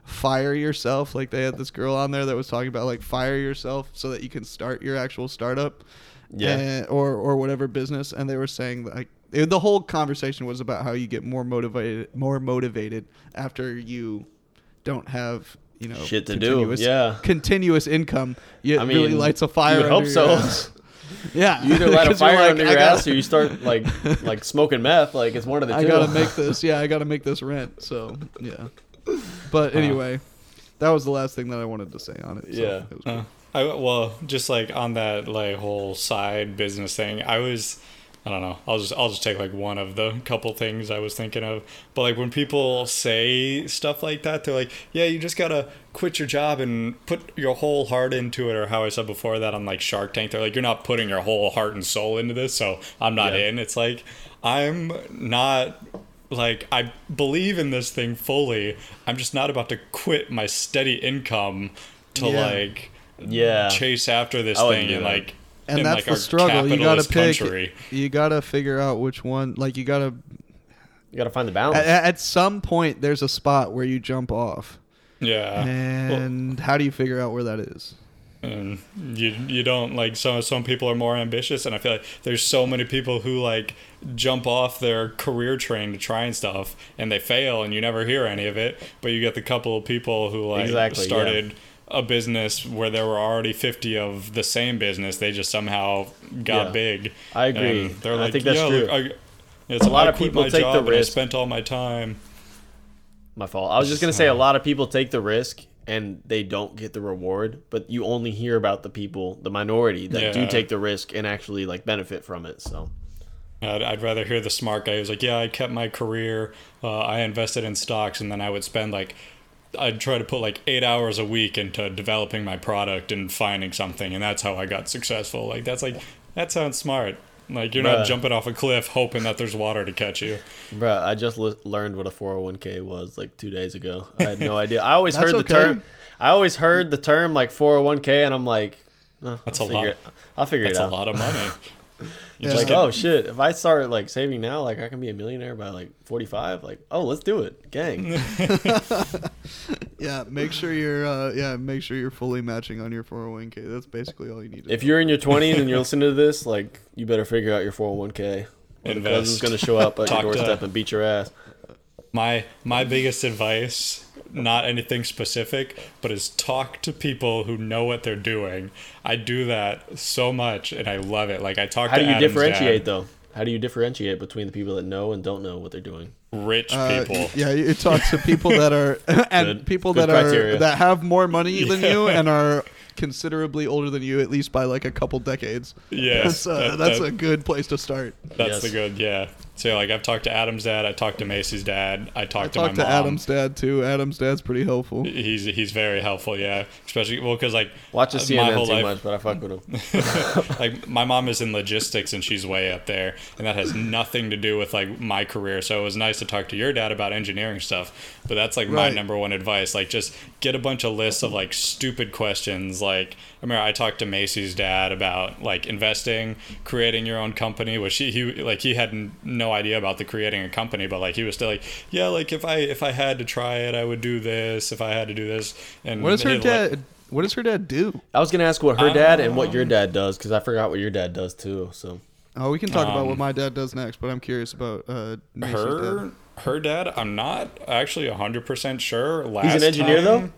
fire yourself. Like they had this girl on there that was talking about like fire yourself so that you can start your actual startup. Yeah. and- or or whatever business and they were saying like it, the whole conversation was about how you get more motivated more motivated after you don't have you know Shit to do, continuous- yeah. continuous income it I really mean, lights a fire you hope your so. ass. yeah You either light a fire like, under your gotta- ass, or you start like like smoking meth. Like it's one of the two. I gotta make this yeah I gotta make this rent so yeah but anyway that was the last thing that I wanted to say on it so Yeah. it was. Uh, I well, just like on that like whole side business thing, I was I don't know. I'll just I'll just take like one of the couple things I was thinking of. But like when people say stuff like that, they're like, "Yeah, you just gotta quit your job and put your whole heart into it." Or how I said before that on like Shark Tank, they're like, "You're not putting your whole heart and soul into this, so I'm not Yeah. in." It's like I'm not like I believe in this thing fully. I'm just not about to quit my steady income to Yeah. like Yeah. chase after this thing and that. like and in that's like the our struggle you gotta pick country. you gotta figure out which one like you gotta You gotta find the balance. at, at some point there's a spot where you jump off Yeah. and how do you figure out where that is and you you don't like some some people are more ambitious and I feel like there's so many people who like jump off their career train to try and stuff and they fail and you never hear any of it but you get the couple of people who like Exactly, yeah. A business where there were already 50 of the same business they just somehow got Yeah. big I agree. and they're I like think that's yeah, true. I, it's A lot I of people my take the job and I risk. spent all my time My fault. I was just gonna say a lot of people take the risk and they don't get the reward, but you only hear about the people, the minority that do take the risk and actually like benefit from it. So I'd, I'd rather hear the smart guy who's like, yeah, I kept my career, uh, I invested in stocks, and then I would spend like, I'd try to put like eight hours a week into developing my product and finding something, and that's how I got successful. Like that's like that sounds smart. Like you're Bruh. not jumping off a cliff hoping that there's water to catch you. Bruh, I just li- learned what a 401k was like two days ago. I had no idea. I always That's heard the okay. term. I always heard the term like 401k, and I'm like, oh, That's I'll a lot. It, I'll figure That's it a lot of money. You Yeah. Like, oh shit! If I start like saving now, like I can be a millionaire by like 45. Like, oh, let's do it, gang. Yeah, make sure you're uh, yeah, make sure you're fully matching on your 401k. That's basically all you need. To if know. you're in your 20s and you're listening to this, like, you better figure out your 401k. Or the Invest. cousin's gonna show up at your Talk to- doorstep and beat your ass. My my biggest advice, not anything specific, but is talk to people who know what they're doing. I do that so much and I love it. Like I talk to you. How to do you Adam's differentiate dad, though? How do you differentiate between the people that know and don't know what they're doing? rich Uh, people. yeah, you talk to people that are and Good. people Good that criteria. are that have more money than you and are considerably older than you, at least by like a couple decades. Yes, that's uh, that- that's that- a good place to start. That's Yes. the good, yeah. So like I've talked to Adam's dad, I talked to Macy's dad, I I talked to talked my to mom. Adam's dad too. Adam's dad's pretty helpful. He's he's very helpful, yeah. Especially well, because like Watches uh, my CNN whole too life- much, but I fuck with them. like my mom is in logistics and she's way up there and that has nothing to do with like my career so it was nice to talk to your dad about engineering stuff but that's like my number one advice like just get a bunch of lists of like stupid questions like i remember i talked to macy's dad about like investing creating your own company which he, he like he had n- no idea about the creating a company but like he was still like yeah like if i if i had to try it i would do this if i had to do this and What does her he'd, like- dad? What does her dad do? I was gonna ask what her dad and what your Um, dad does because I forgot what your dad does too. So Oh, we can talk about what Um, my dad does next, but I'm curious about uh, her dad. her dad i'm not actually 100% sure last He's an engineer, time- though?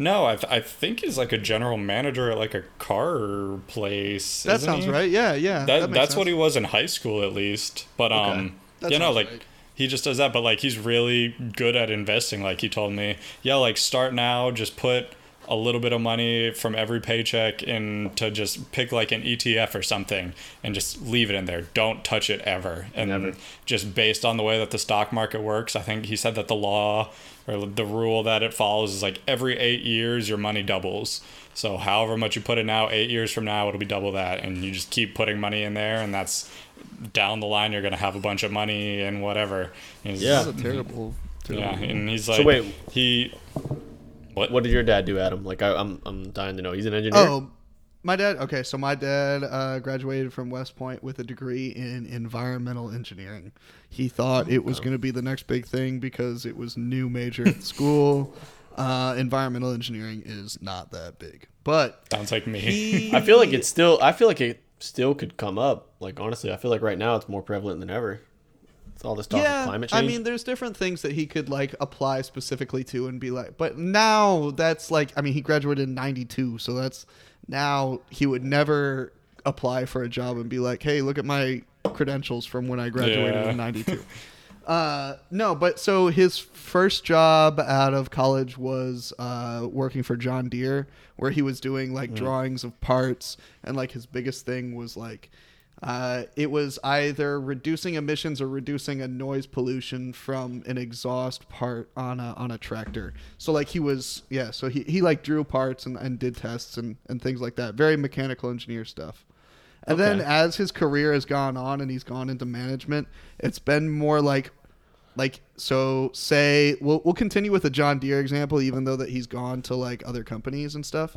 No I, th- I think he's like a general manager at like a car place That sounds he? right. Yeah, yeah. that, makes that's what he was in high school at least but um That you know like right. he just does that but like he's really good at investing like he told me yeah like start now just put a little bit of money from every paycheck and to just pick like an ETF or something and just leave it in there. Don't touch it ever. And Never. just based on the way that the stock market works, I think he said that the law or the rule that it follows is like every eight years your money doubles. So however much you put in now, eight years from now it'll be double that, and you just keep putting money in there, and that's down the line you're gonna have a bunch of money and whatever. And he's- Yeah. That's a terrible. yeah, and he's So like, wait. he. What? What did your dad do, Adam? Like I, I'm I'm dying to know. He's an engineer. Oh, my dad. Okay, so my dad uh, graduated from West Point with a degree in environmental engineering. He thought it was going to be the next big thing because it was new major at school. Uh, environmental engineering is not that big, but Sounds like me. he, I feel like it's still. I feel like it still could come up. Like honestly, I feel like right now it's more prevalent than ever. It's all this talk of climate change. I mean, there's different things that he could like apply specifically to and be like, but now that's like, I mean, he graduated in '92, so that's now he would never apply for a job and be like, hey, look at my credentials from when I graduated Yeah. in '92. Uh, no, but so his first job out of college was uh, working for John Deere, where he was doing like drawings of parts, and like his biggest thing was like, uh, it was either reducing emissions or reducing a noise pollution from an exhaust part on a on a tractor. So like he was yeah, so he, he like drew parts and, and did tests and, and things like that. Very mechanical engineer stuff. And then as his career has gone on and he's gone into management, it's been more like like so say we'll we'll continue with the John Deere example even though that he's gone to like other companies and stuff.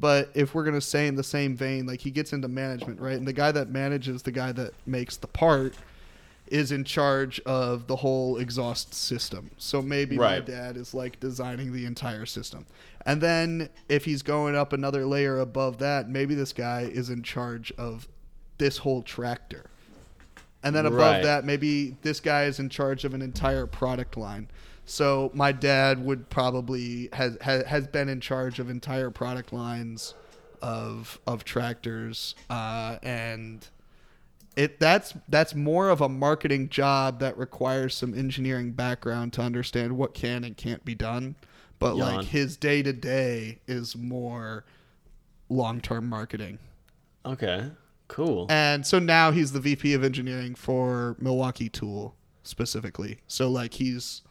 But if we're gonna say in the same vein, like he gets into management, right? And the guy that manages the guy that makes the part is in charge of the whole exhaust system. So maybe my dad is like designing the entire system. And then if he's going up another layer above that, maybe this guy is in charge of this whole tractor. And then above Right. that, maybe this guy is in charge of an entire product line. So my dad would probably has has, has been in charge of entire product lines of of tractors uh, and it that's that's more of a marketing job that requires some engineering background to understand what can and can't be done. But Yawn. like his day to day is more long term marketing. okay, cool. And so now he's the VP of engineering for Milwaukee Tool specifically. So like he's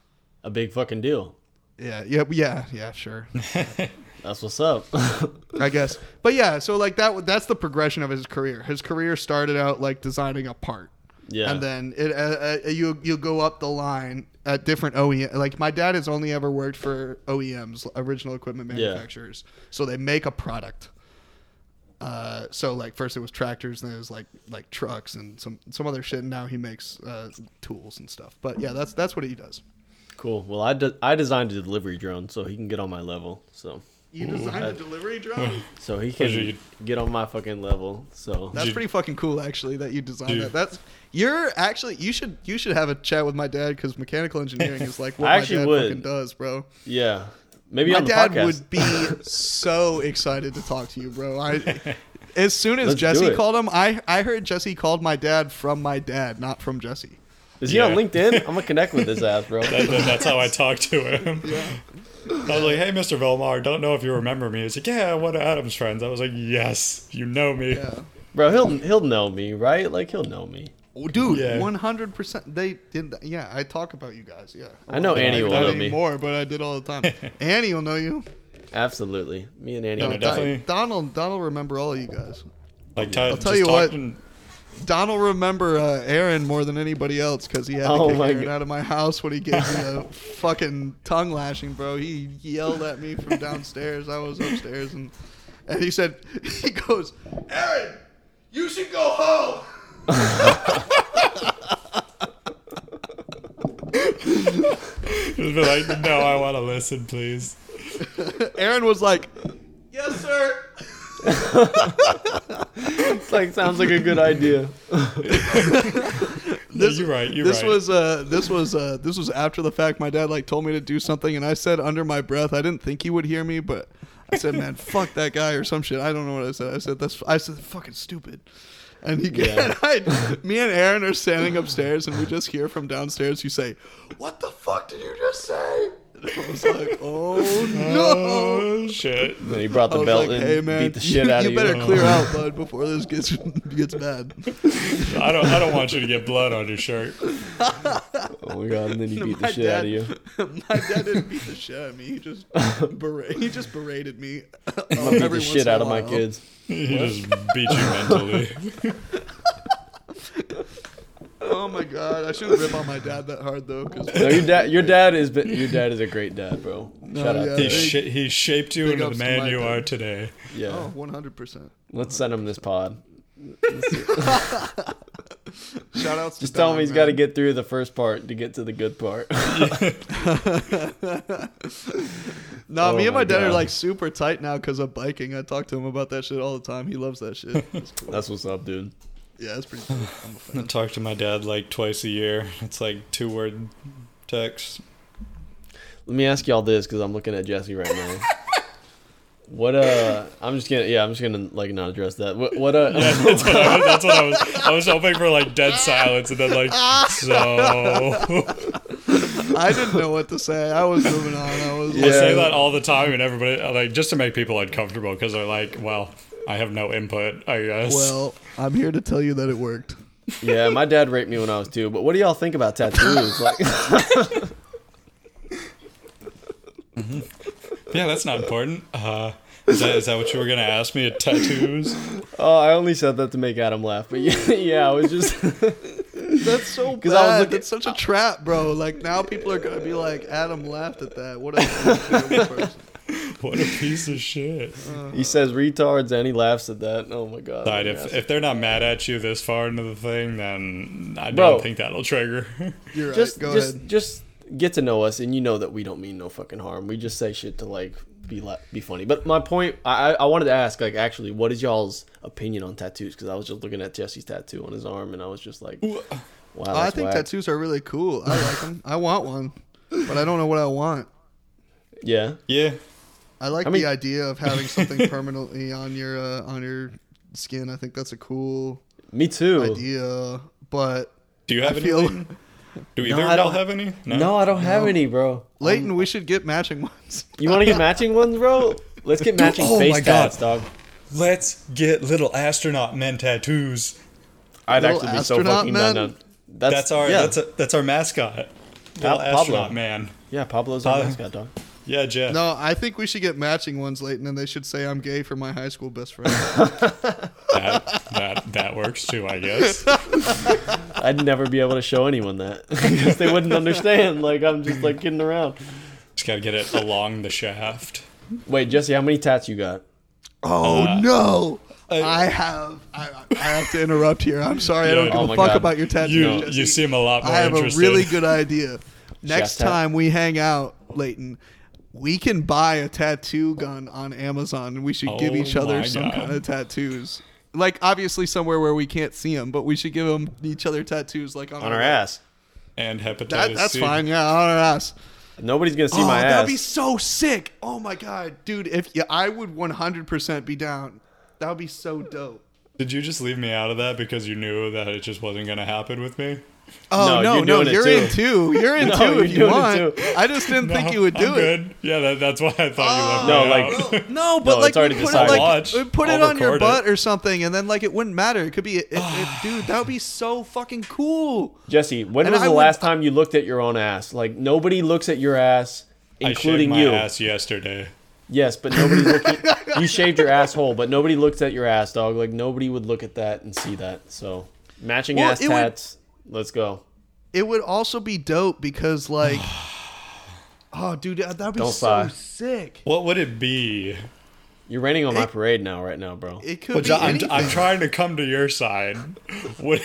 A big fucking deal. yeah, yeah, yeah, yeah, sure. That's what's up. I guess. But yeah, so like that that's the progression of his career. His career started out like designing a part. yeah. And then it uh, uh, you you go up the line at different OEM. Like my dad has only ever worked for OEMs, original equipment Yeah. manufacturers. So they make a product. Uh, so like first it was tractors, then it was like like trucks and some some other shit. And now he makes uh, tools and stuff. But yeah, that's that's what he does. Cool. Well, I, de- I designed a delivery drone so he can get on my level. So You designed a delivery drone. so he can you- get on my fucking level. So That's pretty fucking cool, actually, that you designed Dude. that. That's you're actually you should you should have a chat with my dad because mechanical engineering is like what I my actually dad would. fucking does, bro. yeah, maybe my on the dad podcast. would be so excited to talk to you, bro. I as soon as Let's Jesse called him, I I heard Jesse called my dad from my dad, not from Jesse. Is he on LinkedIn? I'm gonna connect with his ass, bro. That- that- that's how I talked to him. I was like, "Hey, Mr. Vilmar, don't know if you remember me." He's like, "Yeah, one of Adam's friends." I was like, "Yes, you know me." Yeah. Bro, he'll he'll know me, right? Like he'll know me. Oh, dude, one hundred percent. They did. That. Yeah, I talk about you guys. Yeah, I know Well, Annie will know me. anymore, but I did all the time. Annie will know you. Absolutely, me and Annie. No, will no, talk. definitely. Donald, Donald, remember all of you guys. Like, t- I'll tell just you what. Talking- Donald remember uh, Aaron more than anybody else because he had to Oh kick Aaron God. out of my house when he gave me a fucking tongue lashing, bro. He yelled at me from downstairs. I was upstairs, and and he said, he goes, Aaron, you should go home. Just be like, "No, I want to listen, please." Aaron was like, Yes, sir. It's like sounds like a good idea. Yeah, you're right. You're this right. was uh this was uh this was after the fact. My dad like told me to do something, and I said under my breath, I didn't think he would hear me, but I said, "Man, fuck that guy" or some shit. I don't know what I said. I said that's I said fucking stupid. And he Yeah. and I, me and Aaron are standing upstairs, and we just hear from downstairs. You say, "What the fuck did you just say?" I was like, oh no. Oh shit! Then he brought I the was belt like, in, hey man, beat the shit you, out you of you. better clear out, bud, before this gets gets bad. I don't. I don't want you to get blood on your shirt. Oh my god! And then he beat the shit dad- out of you. My dad didn't beat the shit out of me. He just bera- he just berated me. uh, I'm gonna beat every the once shit out of my kids. He just beat you mentally. Oh my god, I shouldn't rip on my dad that hard though, because No, your dad, your dad is, your dad is a great dad, bro. No, Shout out. yeah. to He, sh- he shaped you into the man you dad. are today. Yeah. oh, 100 percent. Let's send him this pod. Shout outs. Just to tell him Don, he's got to get through the first part to get to the good part. No, Oh me and my, my dad are like super tight now because of biking. I talk to him about that shit all the time. He loves that shit. It's cool. That's what's up, dude. Yeah, it's pretty cool. I'm a I fan. talk to my dad like twice a year. It's like two word text. Let me ask y'all this because I'm looking at Jesse right now. What uh, I'm just gonna yeah, I'm just gonna like not address that. What what uh, Yeah, that's what I was. That's what I was. I was hoping for like dead silence, and then like so. I didn't know what to say. I was moving on. I was. I Yeah. say that all the time, and everybody like just to make people uncomfortable because they're like, "Well, I have no input." I guess. Well, I'm here to tell you that it worked. yeah, my dad raped me when I was two. But what do y'all think about tattoos? Like, yeah, that's not important. Uh, is that is that what you were gonna ask me? Tattoos? oh, I only said that to make Adam laugh. But yeah, yeah, I was just That's so bad. 'Cause I was looking- That's such a trap, bro. Like now, people are gonna be like, "Adam laughed at that." What a terrible person. What a piece of shit. he says retards and he laughs at that. Oh my god. Side, Yes. if if they're not mad at you this far into the thing, then I don't think that'll trigger. You're right. just Go just ahead. just get to know us and you know that we don't mean no fucking harm we just say shit to like be la- be funny but my point i I- i wanted to ask like actually what is y'all's opinion on tattoos because i was just looking at jesse's tattoo on his arm and i was just like wow I think whack. tattoos are really cool. I like them. I want one, but I don't know what I want. yeah yeah. I like I mean- the idea of having something permanently on your uh, on your skin. I think that's a cool me too idea. But Do you I have any? feel Leighton? Do either I of y'all don't- have any? no. i don't have any bro Leighton, we should get matching ones. you want to get matching ones bro let's get matching oh face my God. tats dog Let's get little astronaut men tattoos. i'd Little actually be so astronaut fucking man? down, down. That's, That's our yeah, that's a, that's our mascot. Little Pablo. astronaut man. yeah pablo's our Pa- mascot dog Yeah, Jeff. No, I think we should get matching ones, Leighton, and they should say I'm gay for my high school best friend. That that that works too, I guess. i'd never be able to show anyone that because they wouldn't understand like i'm just like kidding around Just gotta get it along the shaft. Wait, Jesse, how many tats you got? oh Uh, no! I- I have I, I have to interrupt here. I'm sorry. I don't give Oh a fuck God. about your tattoos. You Jesse. you seem a lot more I have a really good idea. Next Shaft time we hang out, Leighton, we can buy a tattoo gun on Amazon, and we should give Oh each other some God. kind of tattoos. Like obviously somewhere where we can't see them, but we should give them each other tattoos, like on, On our ass. and hepatitis That, that's C. fine. Yeah, on our ass. Nobody's gonna see oh, my that'd be so sick. Oh my god, dude! If yeah, I would 100% be down. That would be so dope. Did you just leave me out of that because you knew that it just wasn't gonna happen with me? Oh No, no, you're no, you're too. in two. You're in No, two you're if you want. I just didn't think you would do I'm it. Good. Yeah, that, that's why I thought you left oh, No, like- out. No, but No, like it's already we put it like Watch. we put I'll it on your record it. butt or something, and then like it wouldn't matter. It could be, it, it, dude. That would be so fucking cool. Jesse, when And was I the would- last time you looked at your own ass? Like nobody looks at your ass, including shaved my you. ass yesterday. Yes, but nobody's looking. you shaved your asshole, but nobody looks at your ass, dog. Like nobody would look at that and see that. So matching Well, ass it would- tats. Let's go. It would also be dope because like, oh, dude, that would be Don't so sigh. sick. What would it be? You're raining on my It- parade now, right now, bro. It could Well, be Jo- I'm, anything. I'm trying to come to your side. Would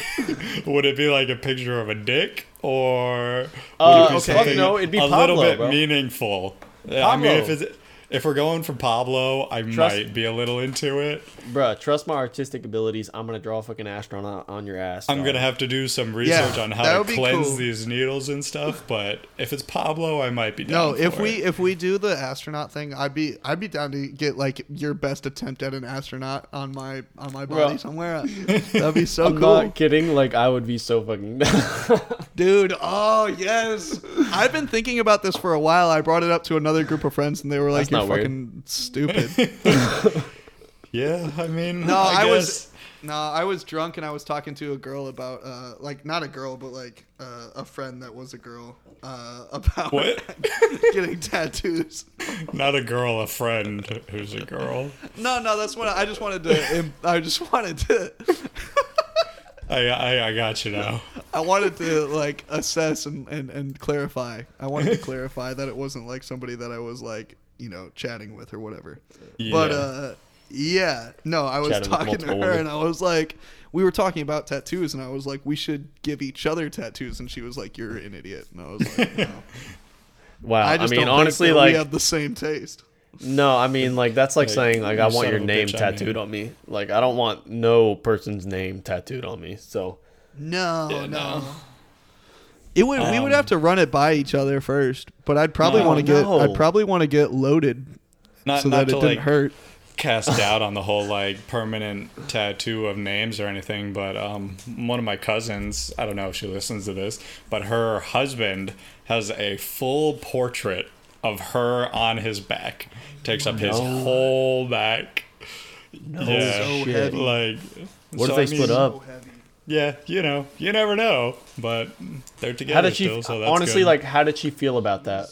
would it be like a picture of a dick or would Uh, it be okay, something no, it'd be a Pablo, little bit bro. meaningful? Yeah, I mean, if Pablo. it's, if we're going for Pablo, I might be a little into it. Bruh, trust my artistic abilities. I'm gonna draw a fucking astronaut on your ass. I'm dog. gonna have to do some research on that how would to be cleanse cool. these needles and stuff. But if it's Pablo, I might be No, down. if for we it. if we do the astronaut thing, I'd be I'd be down to get like your best attempt at an astronaut on my on my body Bro. somewhere. That'd be so I'm cool. not kidding. Like I would be so fucking. Dude, oh yes. I've been thinking about this for a while. I brought it up to another group of friends and they were like, That's You're not weird. fucking stupid. Yeah, I mean, No, I, I, was no, I was drunk and I was talking to a girl about uh like not a girl but like uh, a friend that was a girl uh about What? getting tattoos. not a girl, a friend who's a girl. No, no, that's what I just wanted to im- I just wanted to I, I, I got you now. I wanted to like assess and, and, and clarify. I wanted to clarify that it wasn't like somebody that I was like, you know, chatting with or whatever. But Yeah. uh yeah, no, I was Chatting talking to her women. and I was like we were talking about tattoos and I was like we should give each other tattoos and she was like you're an idiot. And I was like no. Wow. I I, just mean, don't honestly, think that like we have the same taste. no, I mean, like that's like Like, saying like I want your name bitch, I mean. tattooed on me. Like I don't want no person's name tattooed on me. So No, Yeah, no. no. It would we would Um, have to run it by each other first, but I'd probably No, want to get no. I'd probably want to get loaded Not, so not that to it didn't like hurt. cast doubt on the whole like permanent tattoo of names or anything, but um, one of my cousins, I don't know if she listens to this, but her husband has a full portrait of her on his back. Takes up his whole back. No yeah, So like. what so, if they I split mean, up? Yeah, you know, you never know, but they're together How did she? still, so that's honestly, good. like, how did she feel about that?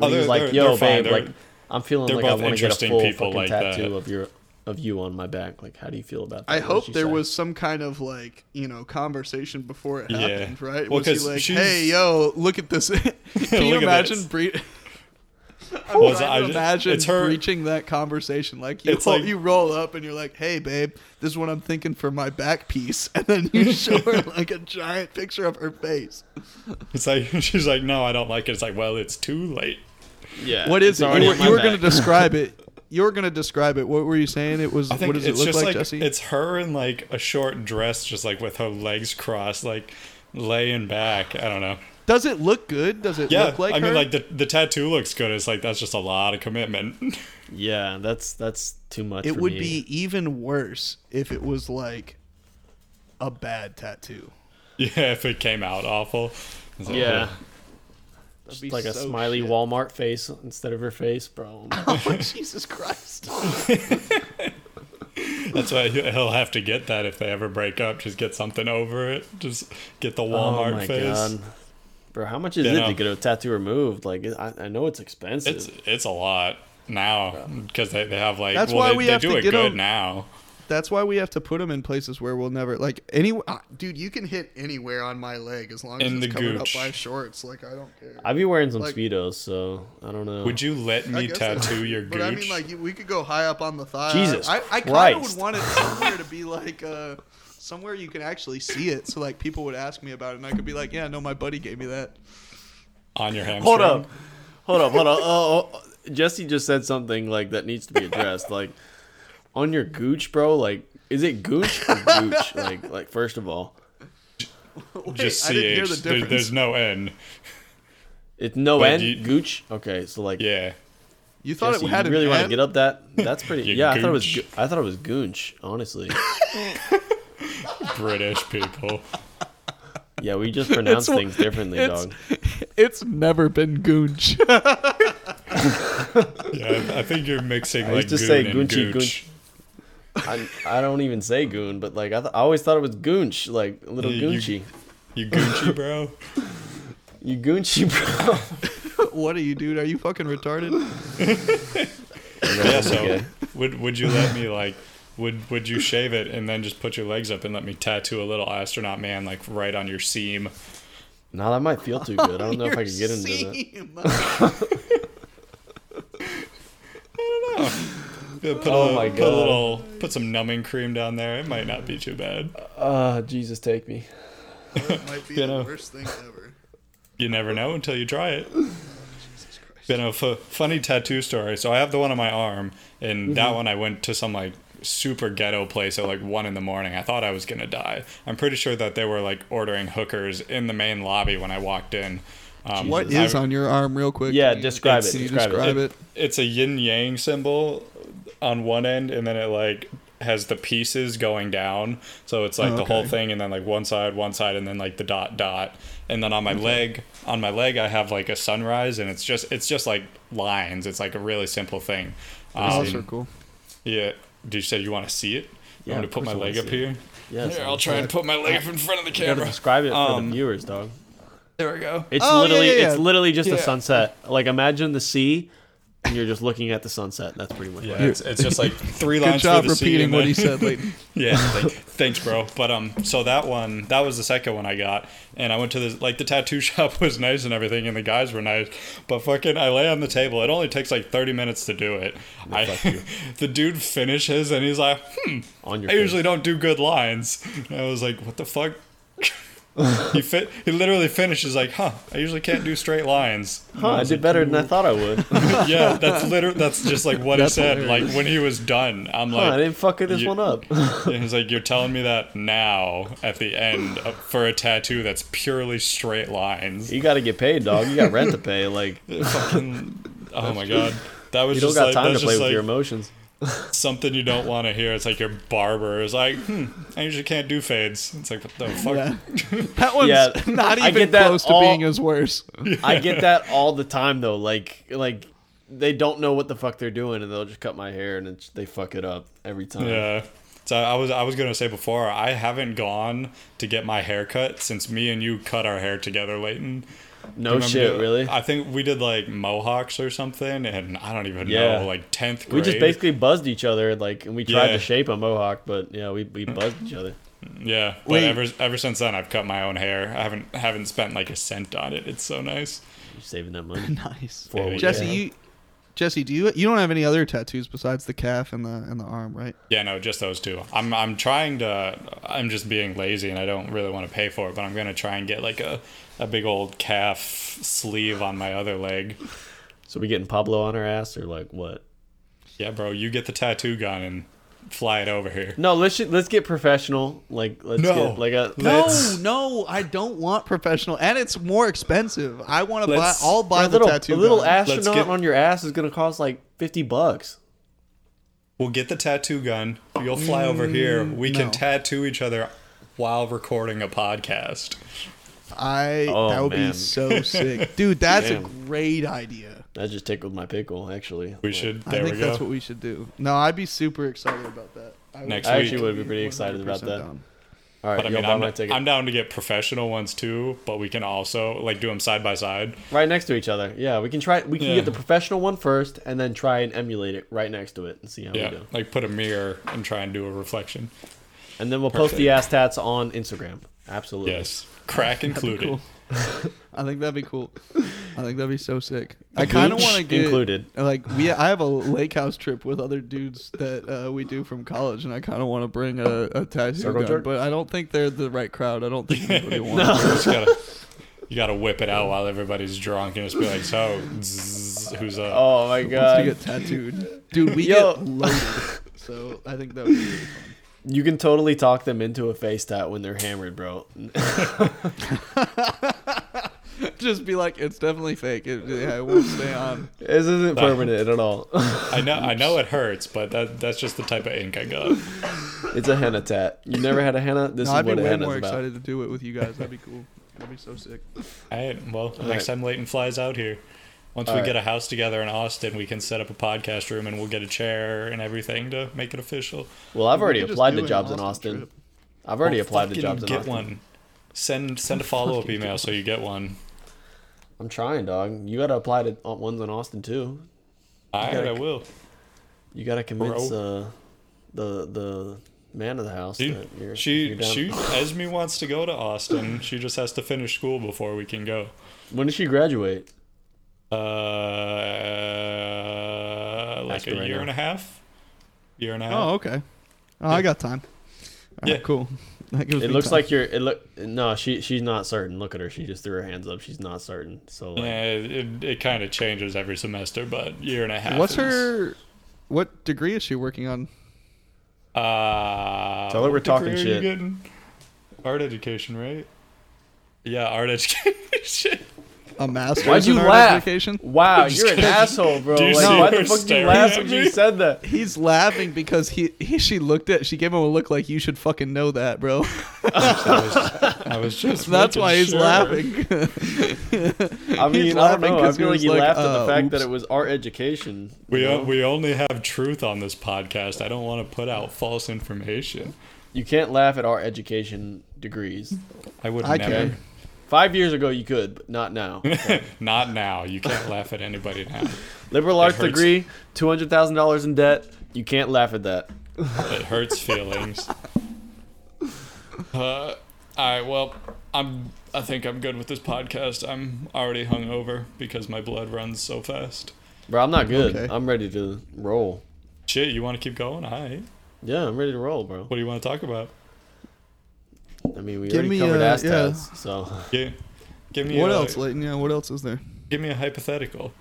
Oh, he was they're- like, they're- "Yo, they're babe, like, I'm feeling they're like I want to get a full fucking like that. tattoo of your of you on my back." Like, how do you feel about that? I What hope there say? was some kind of like you know conversation before it Yeah. happened, right? Well, was he 'cause like, she's- "Hey, yo, look at this"? Can you imagine? this. Bre- I'm Was trying I to imagine it's her- breaching that conversation. Like you, It's roll, like- you roll up and you're like, "Hey, babe, this is what I'm thinking for my back piece," and then you show her like a giant picture of her face. It's like she's like, no, I don't like it. It's like, well, it's too late. Yeah. What is it's it? already You were, you were going to describe it. You were going to describe it. What were you saying? It was. I think What does it look just like, like, Jesse? it's her in like a short dress, just like with her legs crossed, like laying back. I don't know. Does it look good? Does it Yeah, look like I mean, her? like the the tattoo looks good. It's like that's just a lot of commitment. Yeah, that's that's too much. It for would me. be even worse if it was like a bad tattoo. yeah, if it came out awful. It's like, Yeah. That'd Just be like a smiley shit. Walmart face instead of her face, bro. Oh Jesus Christ! That's why he- he'll have to get that if they ever break up. Just get something over it. Just get the oh Walmart oh my face. god, bro! How much is You it know. to get a tattoo removed? Like, I, I know it's expensive. It's it's a lot now because they, they have like That's well why they, we they have do to it get good 'em- now. That's why we have to put them in places where we'll never like any. Uh, dude, you can hit anywhere on my leg as long as In it's the covered gooch. up by shorts. Like I don't care. I'd be wearing some like- speedos, so I don't know. Would you let me tattoo your But gooch? I mean, like we could go high up on the thigh. Jesus I, I kind of would want it somewhere to be like uh, somewhere you can actually see it, so like people would ask me about it, and I could be like, "Yeah, no, my buddy gave me that." on your hamstring. Hold up, hold up, hold up. Oh, oh, oh. Jesse just said something like that needs to be addressed. like on your gooch, bro. Like, is it gooch or gooch? like, like first of all, Wait, Just I didn't hear ch. the There, difference. there's no n. it's no But end you- gooch. Okay, so like, Yeah. you thought Jesse, it had you really an want to get up that? That's pretty. You yeah, I thought it was. gooch. I thought it was goonch. Honestly, British people. yeah, we just pronounce It's- things differently, it's- dog. It's never been goonch. Yeah, I think you're mixing I like used to goon say and goonchy gooch. I, I don't even say goon, but like I, th- I always thought it was goonch, like little You- you- goonchy. You goonchy, bro. You goonchy, bro. what are you, dude? Are you fucking retarded? yeah. So would would you let me like? Would would you shave it and then just put your legs up and let me tattoo a little astronaut man like right on your seam? No, that might feel too good. I don't know if I could get into that. that. Yeah, Put Oh a, my Put a God. little, put some numbing cream down there. It might not be too bad. Ah, Jesus, take me. might be You the know. worst thing ever. You never know until you try it. Been a f- funny tattoo story. So I have the one on my arm, and that one I went to some like super ghetto place at like one in the morning. I thought I was gonna die. I'm pretty sure that they were like ordering hookers in the main lobby when I walked in. Um, What I- on your arm, real quick? Yeah, describe it, you describe it. describe it? It's a yin yang symbol on one end, and then it like has the pieces going down, so it's like Oh, the whole thing, and then like one side, one side, and then like the dot dot, and then on my leg, on my leg, I have like a sunrise, and it's just it's just like lines. It's like a really simple thing. Um, those are cool. yeah. Did you say you want to see it? You Yeah, want me of to put my leg up here? Yes. Here, I'll try and put my leg up in front of the You gotta camera. describe it for Um, the viewers, dog. There we go. It's Oh, yeah, literally yeah, it's literally just Yeah. a sunset. Like imagine the sea, and you're just looking at the sunset. That's pretty much Yeah, it it's, it's just like three Good lines job the repeating and what then- he said, Leighton. Yeah, like, thanks, bro. But um, so that one, that was the second one I got, and I went to the like the tattoo shop was nice and everything, and the guys were nice, but fucking, I lay on the table. It only takes like thirty minutes to do it. I, the dude finishes and he's like, hmm, On your I usually don't do good lines. And I was like, what the fuck. He fit. He literally finishes like, huh? I usually can't do straight lines. Huh, I did better than I thought I would. yeah, that's literally that's just like what That's he said. hilarious. Like when he was done, I'm Huh, like, I didn't fuck this one up. he's like, "You're telling me that now at the end of- for a tattoo that's purely straight lines." you got to get paid, dog. You got rent to pay. Like Fucking, oh my god, that was you don't just got like time to play with like your emotions. Something you don't want to hear. It's like your barber is like, "Hmm, I usually can't do fades." It's like, what the fuck? Yeah. That one's Yeah, not I even get that close to being as worse. I get that all the time though. Like like they don't know what the fuck they're doing, and they'll just cut my hair, and it's, they fuck it up every time. Yeah. So I was I was gonna say before I haven't gone to get my hair cut since me and you cut our hair together, Leighton. No shit, the- really. I think we did like mohawks or something, and I don't even Yeah. know, like tenth grade. we just basically buzzed each other, like, and we tried Yeah. to shape a mohawk, but yeah, we, we buzzed each other. Yeah, but Wait. ever ever since then, I've cut my own hair. I haven't haven't spent like a cent on it. It's so nice. You're saving that money. nice. For Yeah, Jesse, yeah. you Jesse, do you you don't have any other tattoos besides the calf and the and the arm, right? Yeah, no, just those two. I'm I'm trying to. I'm just being lazy, and I don't really want to pay for it. But I'm gonna try and get like a a big old calf sleeve on my other leg. So we getting Pablo on our ass or like what? Yeah, bro, you get the tattoo gun and fly it over here. No, let's ju- let's get professional. Like let's No. get like a No, Let's- no, I don't want professional, and it's more expensive. I want to buy. I'll buy a the little tattoo. a little gun. astronaut get- on your ass is gonna cost like fifty bucks. We'll get the tattoo gun. You'll fly over here. Mm, we can tattoo each other while recording a podcast. I Oh, that would man. be so sick, dude. That's Damn. a great idea. That just tickled my pickle, actually. We Like, should. I think we go. that's what we should do. No, I'd be super excited about that. I would- Next I week. actually would be pretty excited about that. down. All right, But I mean, I'm, my. I'm down to get professional ones too. But we can also like do them side by side. right next to each other. Yeah, we can try. We can Yeah. get the professional one first, and then try and emulate it right next to it and see how Yeah, we do. like put a mirror and try and do a reflection. And then we'll post the ass tats on Instagram. Absolutely. Yes, crack included. cool. I think that'd be cool. I think that'd be so sick. I kind of want to get included. Like we, I have a lake house trip with other dudes that uh, we do from college, and I kind of want to bring a, a tattoo Circle gun, jerk? but I don't think they're the right crowd. I don't think anybody wants. You just gotta, you gotta whip it out while everybody's drunk and just be like, "So, zzz, who's up?" Oh my Wants to get tattooed, dude. We Yo. get loaded, so I think that would be really fun. You can totally talk them into a face tat when they're hammered, bro. Just be like, it's definitely fake. It, yeah, it won't stay on. this isn't permanent at all. I know, I know it hurts, but that that's just the type of ink I got. it's a henna tat. You never had a henna? This No, is I'd be what a way henna's more about. excited to do it with you guys. That'd be cool. That'd be so sick. All right, well, right. next time Leighton flies out here, once All we right. get a house together in Austin, we can set up a podcast room and we'll get a chair and everything to make it official. Well, I've already could just applied do to an jobs in Austin Austin. trip. I've already Well, applied to jobs in Austin. get one. Send send a follow up email so you get one. I'm trying, dog. You gotta apply to ones in Austin too. I gotta- I will. You gotta convince Bro. uh, the the man of the house She that you're, she, you're she Esme wants to go to Austin. She just has to finish school before we can go. When does she graduate? Uh, like a right year now. and a half. Year and a half. Oh, okay. Oh, I got time. All right, Yeah. cool. It looks time. like you're. It look. No, she she's not certain. Look at her. She just threw her hands up. She's not certain. So like, Yeah, it, it kind of changes every semester, but year and a half. What's is- her? What degree is she working on? Uh, Tell her we're talking degree shit. getting? Art education, right? Yeah, art education. A master's Why'd you in art laugh? education. Wow, you're an asshole, bro. Do you Like, see why her the fuck did you staring laugh at when me? you said that? He's laughing because he, he she looked at she gave him a look like you should fucking know that, bro. I was, I was just. That's making why he's sure. laughing. I mean, He's I don't laughing know. I 'cause feel he like he like, laughed at uh, the fact that oops. it was art education. We you, o- know? we only have truth on this podcast. I don't want to put out false information. you can't laugh at our education degrees. I would I never. can. Five years ago, you could, but not now. Not now. You can't laugh at anybody now. Liberal arts degree, two hundred thousand dollars in debt. You can't laugh at that. It hurts feelings. Uh, all right. Well, I'm. I think I'm good with this podcast. I'm already hungover because my blood runs so fast. Bro, I'm not good. Okay. I'm ready to roll. Shit, you want to keep going? All right. Yeah, I'm ready to roll, bro. What do you want to talk about? I mean, we Give already me, covered uh, ass yeah. so Give, give me what a, else, Leighton? Yeah, what else is there? Give me a hypothetical.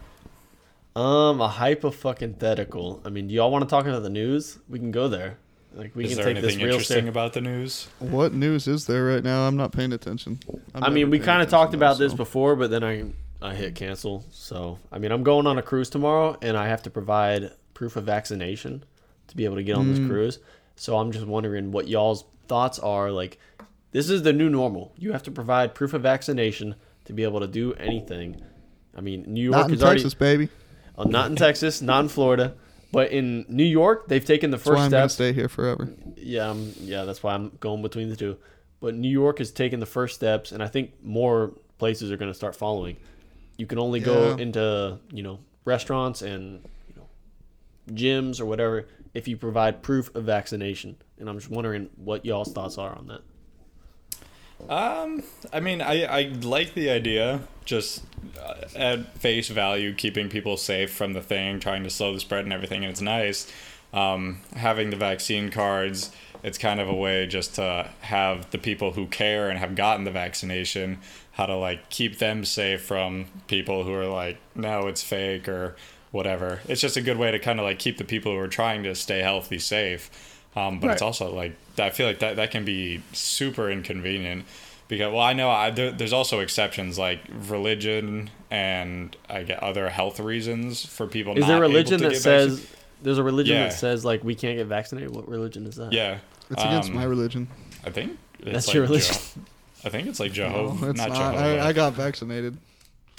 um, a hypo fucking hypothetical. I mean, do y'all want to talk about the news? We can go there. Like we Is can there take this anything real interesting serious. about the news? What news is there right now? I'm not paying attention. I'm I mean, we kind of talked about this so. before, but then I I hit cancel. So I mean, I'm going on a cruise tomorrow, and I have to provide proof of vaccination to be able to get on Mm. this cruise. So I'm just wondering what y'all's thoughts are. Like, this is the new normal. You have to provide proof of vaccination to be able to do anything. I mean, New York Not in is already Texas, baby. uh, not in Texas, not in Florida, but in New York, they've taken the That's why first I'm gonna stay here forever. Yeah, um, yeah, that's why I'm going between the two. But New York has taken the first steps, and I think more places are going to start following. You can only go into you know restaurants and you know gyms or whatever if you provide proof of vaccination. And I'm just wondering what y'all's thoughts are on that. Um, I mean, I, I like the idea, just uh, at face value, keeping people safe from the thing, trying to slow the spread and everything, and it's nice. Um, having the vaccine cards, it's kind of a way just to have the people who care and have gotten the vaccination, how to like keep them safe from people who are like, no, it's fake or whatever. It's just a good way to kind of like keep the people who are trying to stay healthy safe. Um, but it's also like I feel like that that can be super inconvenient because well I know I, there, there's also exceptions like religion and I get other health reasons for people. Is not there a able religion to that says vaccinated. there's a religion Yeah. that says like we can't get vaccinated? What religion is that? Yeah, It's against um, my religion. I think it's That's like your religion. Je- I think it's like Jehovah. No, Jehovah, it's not, not. Jehovah. I, I got vaccinated.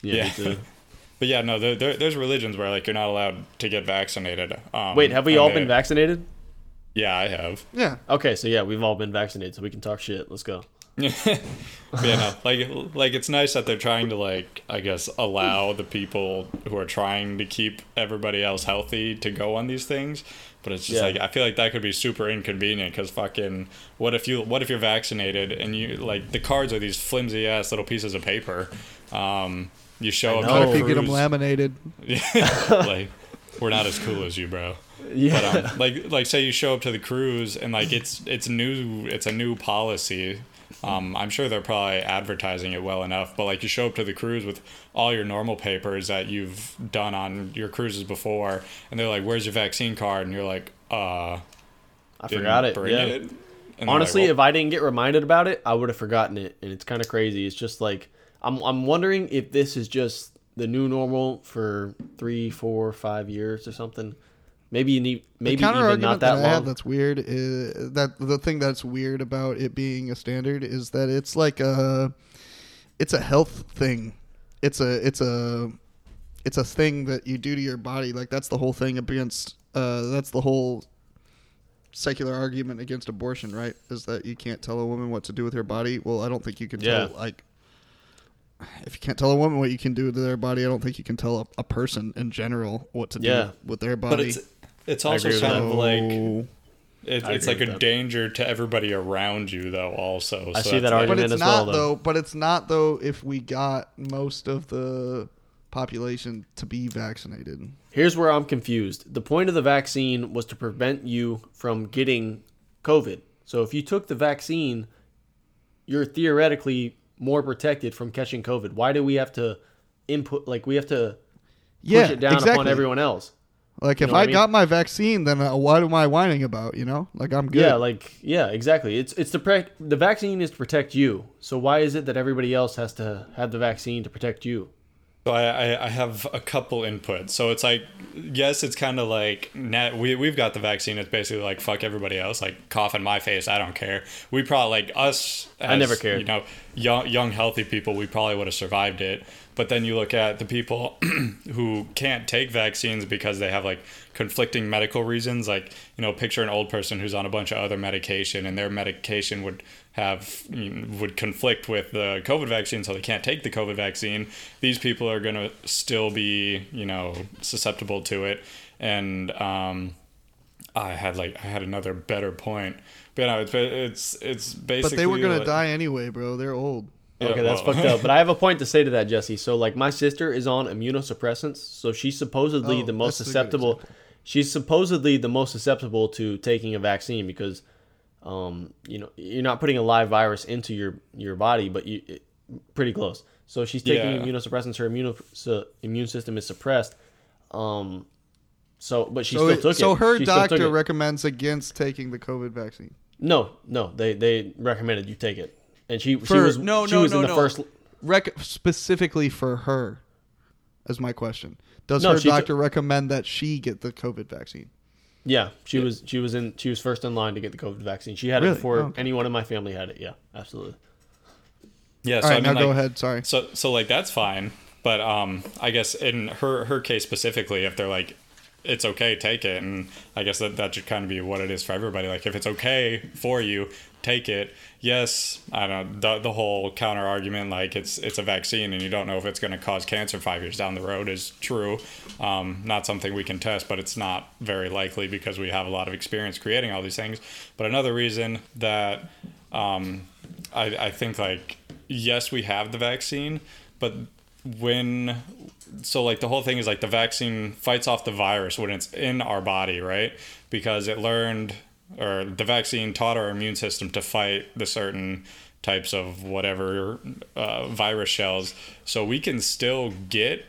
yeah. Yeah. but yeah, no, there, there, there's religions where like you're not allowed to get vaccinated. Um, Wait, have we all they- been vaccinated? Yeah, I have. Yeah. Okay, so yeah, we've all been vaccinated, so we can talk shit. Let's go. But yeah, no, like like it's nice that they're trying to like I guess allow the people who are trying to keep everybody else healthy to go on these things. But it's just Yeah. like I feel like that could be super inconvenient because fucking what if you what if you're vaccinated and you like the cards are these flimsy ass little pieces of paper. Um, you show up know. What if you get them cruise- laminated? like we're not as cool as you, bro. Yeah. But um, like like say you show up to the cruise and like it's it's new it's a new policy. Um, I'm sure they're probably advertising it well enough, but like you show up to the cruise with all your normal papers that you've done on your cruises before, and they're like, "Where's your vaccine card?" And you're like, "Uh, I forgot it. Yeah. it." Honestly, like, if I didn't get reminded about it, I would have forgotten it, and it's kind of crazy. It's just like I'm I'm wondering if this is just the new normal for three, four, five years or something. Maybe you need maybe even not that that, I have long. that's weird is that the thing that's weird about it being a standard is that it's like a it's a health thing. It's a it's a it's a thing that you do to your body. Like that's the whole thing against uh that's the whole secular argument against abortion, right? Is that you can't tell a woman what to do with her body. Well, I don't think you can Yeah. tell like if you can't tell a woman what you can do to their body, I don't think you can tell a, a person in general what to Yeah. do with their but body. it's it's also kind of like it, it's like a that. danger to everybody around you, though. Also, I So see that's that like- but argument it's as well, not though. But it's not though if we got most of the population to be vaccinated. Here's where I'm confused. The point of the vaccine was to prevent you from getting COVID. So if you took the vaccine, you're theoretically more protected from catching COVID. Why do we have to input like we have to push Yeah, it down exactly. upon everyone else? Like if know I, I mean? got my vaccine, then uh, what am I whining about? You know, like I'm good. Yeah, like yeah, exactly. It's it's to protect the vaccine is to protect you. So why is it that everybody else has to have the vaccine to protect you? So I, I, I have a couple inputs. So it's like, yes, it's kind of like net. We we've got the vaccine. It's basically like fuck everybody else. Like cough in my face. I don't care. We probably like us. I never as, cared. You know, young young healthy people. We probably would have survived it. But then you look at the people who can't take vaccines because they have like conflicting medical reasons. Like you know, picture an old person who's on a bunch of other medication, and their medication would have would conflict with the COVID vaccine, so they can't take the COVID vaccine. These people are going to still be, you know, susceptible to it. And um, I had like I had another better point, but you know, it's it's it's basically. But they were gonna die anyway, bro. They're old. Yeah, Okay, that's well- fucked up. But I have a point to say to that, Jesse. So, like, my sister is on immunosuppressants, so she's supposedly Oh, the most that's a good susceptible. She's supposedly the most susceptible to taking a vaccine because, um, you know, you're not putting a live virus into your your body, but you it, pretty close. So she's taking Yeah. immunosuppressants. Her immune so, immune system is suppressed. Um, so, but she So, still it- took so it. her She doctor recommends against taking the COVID vaccine. no, no, they they recommended you take it, and she she was no, she no, was no, in the no. first. Rec- specifically for her, is my question. Does No, her she took- doctor recommend that she get the COVID vaccine? Yeah, she was she was in she was first in line to get the COVID vaccine. She had it before Oh, okay. anyone in my family had it. Yeah, absolutely. Yeah, so right, I mean, now go ahead. Sorry. So so like that's fine, but um, I guess in her her case specifically, if they're like, it's okay, take it, and I guess that that should kind of be what it is for everybody. Like if it's okay for you, take it. Yes, I don't know the the whole counter argument like it's it's a vaccine and you don't know if it's going to cause cancer five years down the road is true. Um, not something we can test, but it's not very likely because we have a lot of experience creating all these things. But another reason that um, I, I think like yes we have the vaccine but when so like the whole thing is like the vaccine fights off the virus when it's in our body right because it learned or the vaccine taught our immune system to fight the certain types of whatever uh, virus shells so we can still get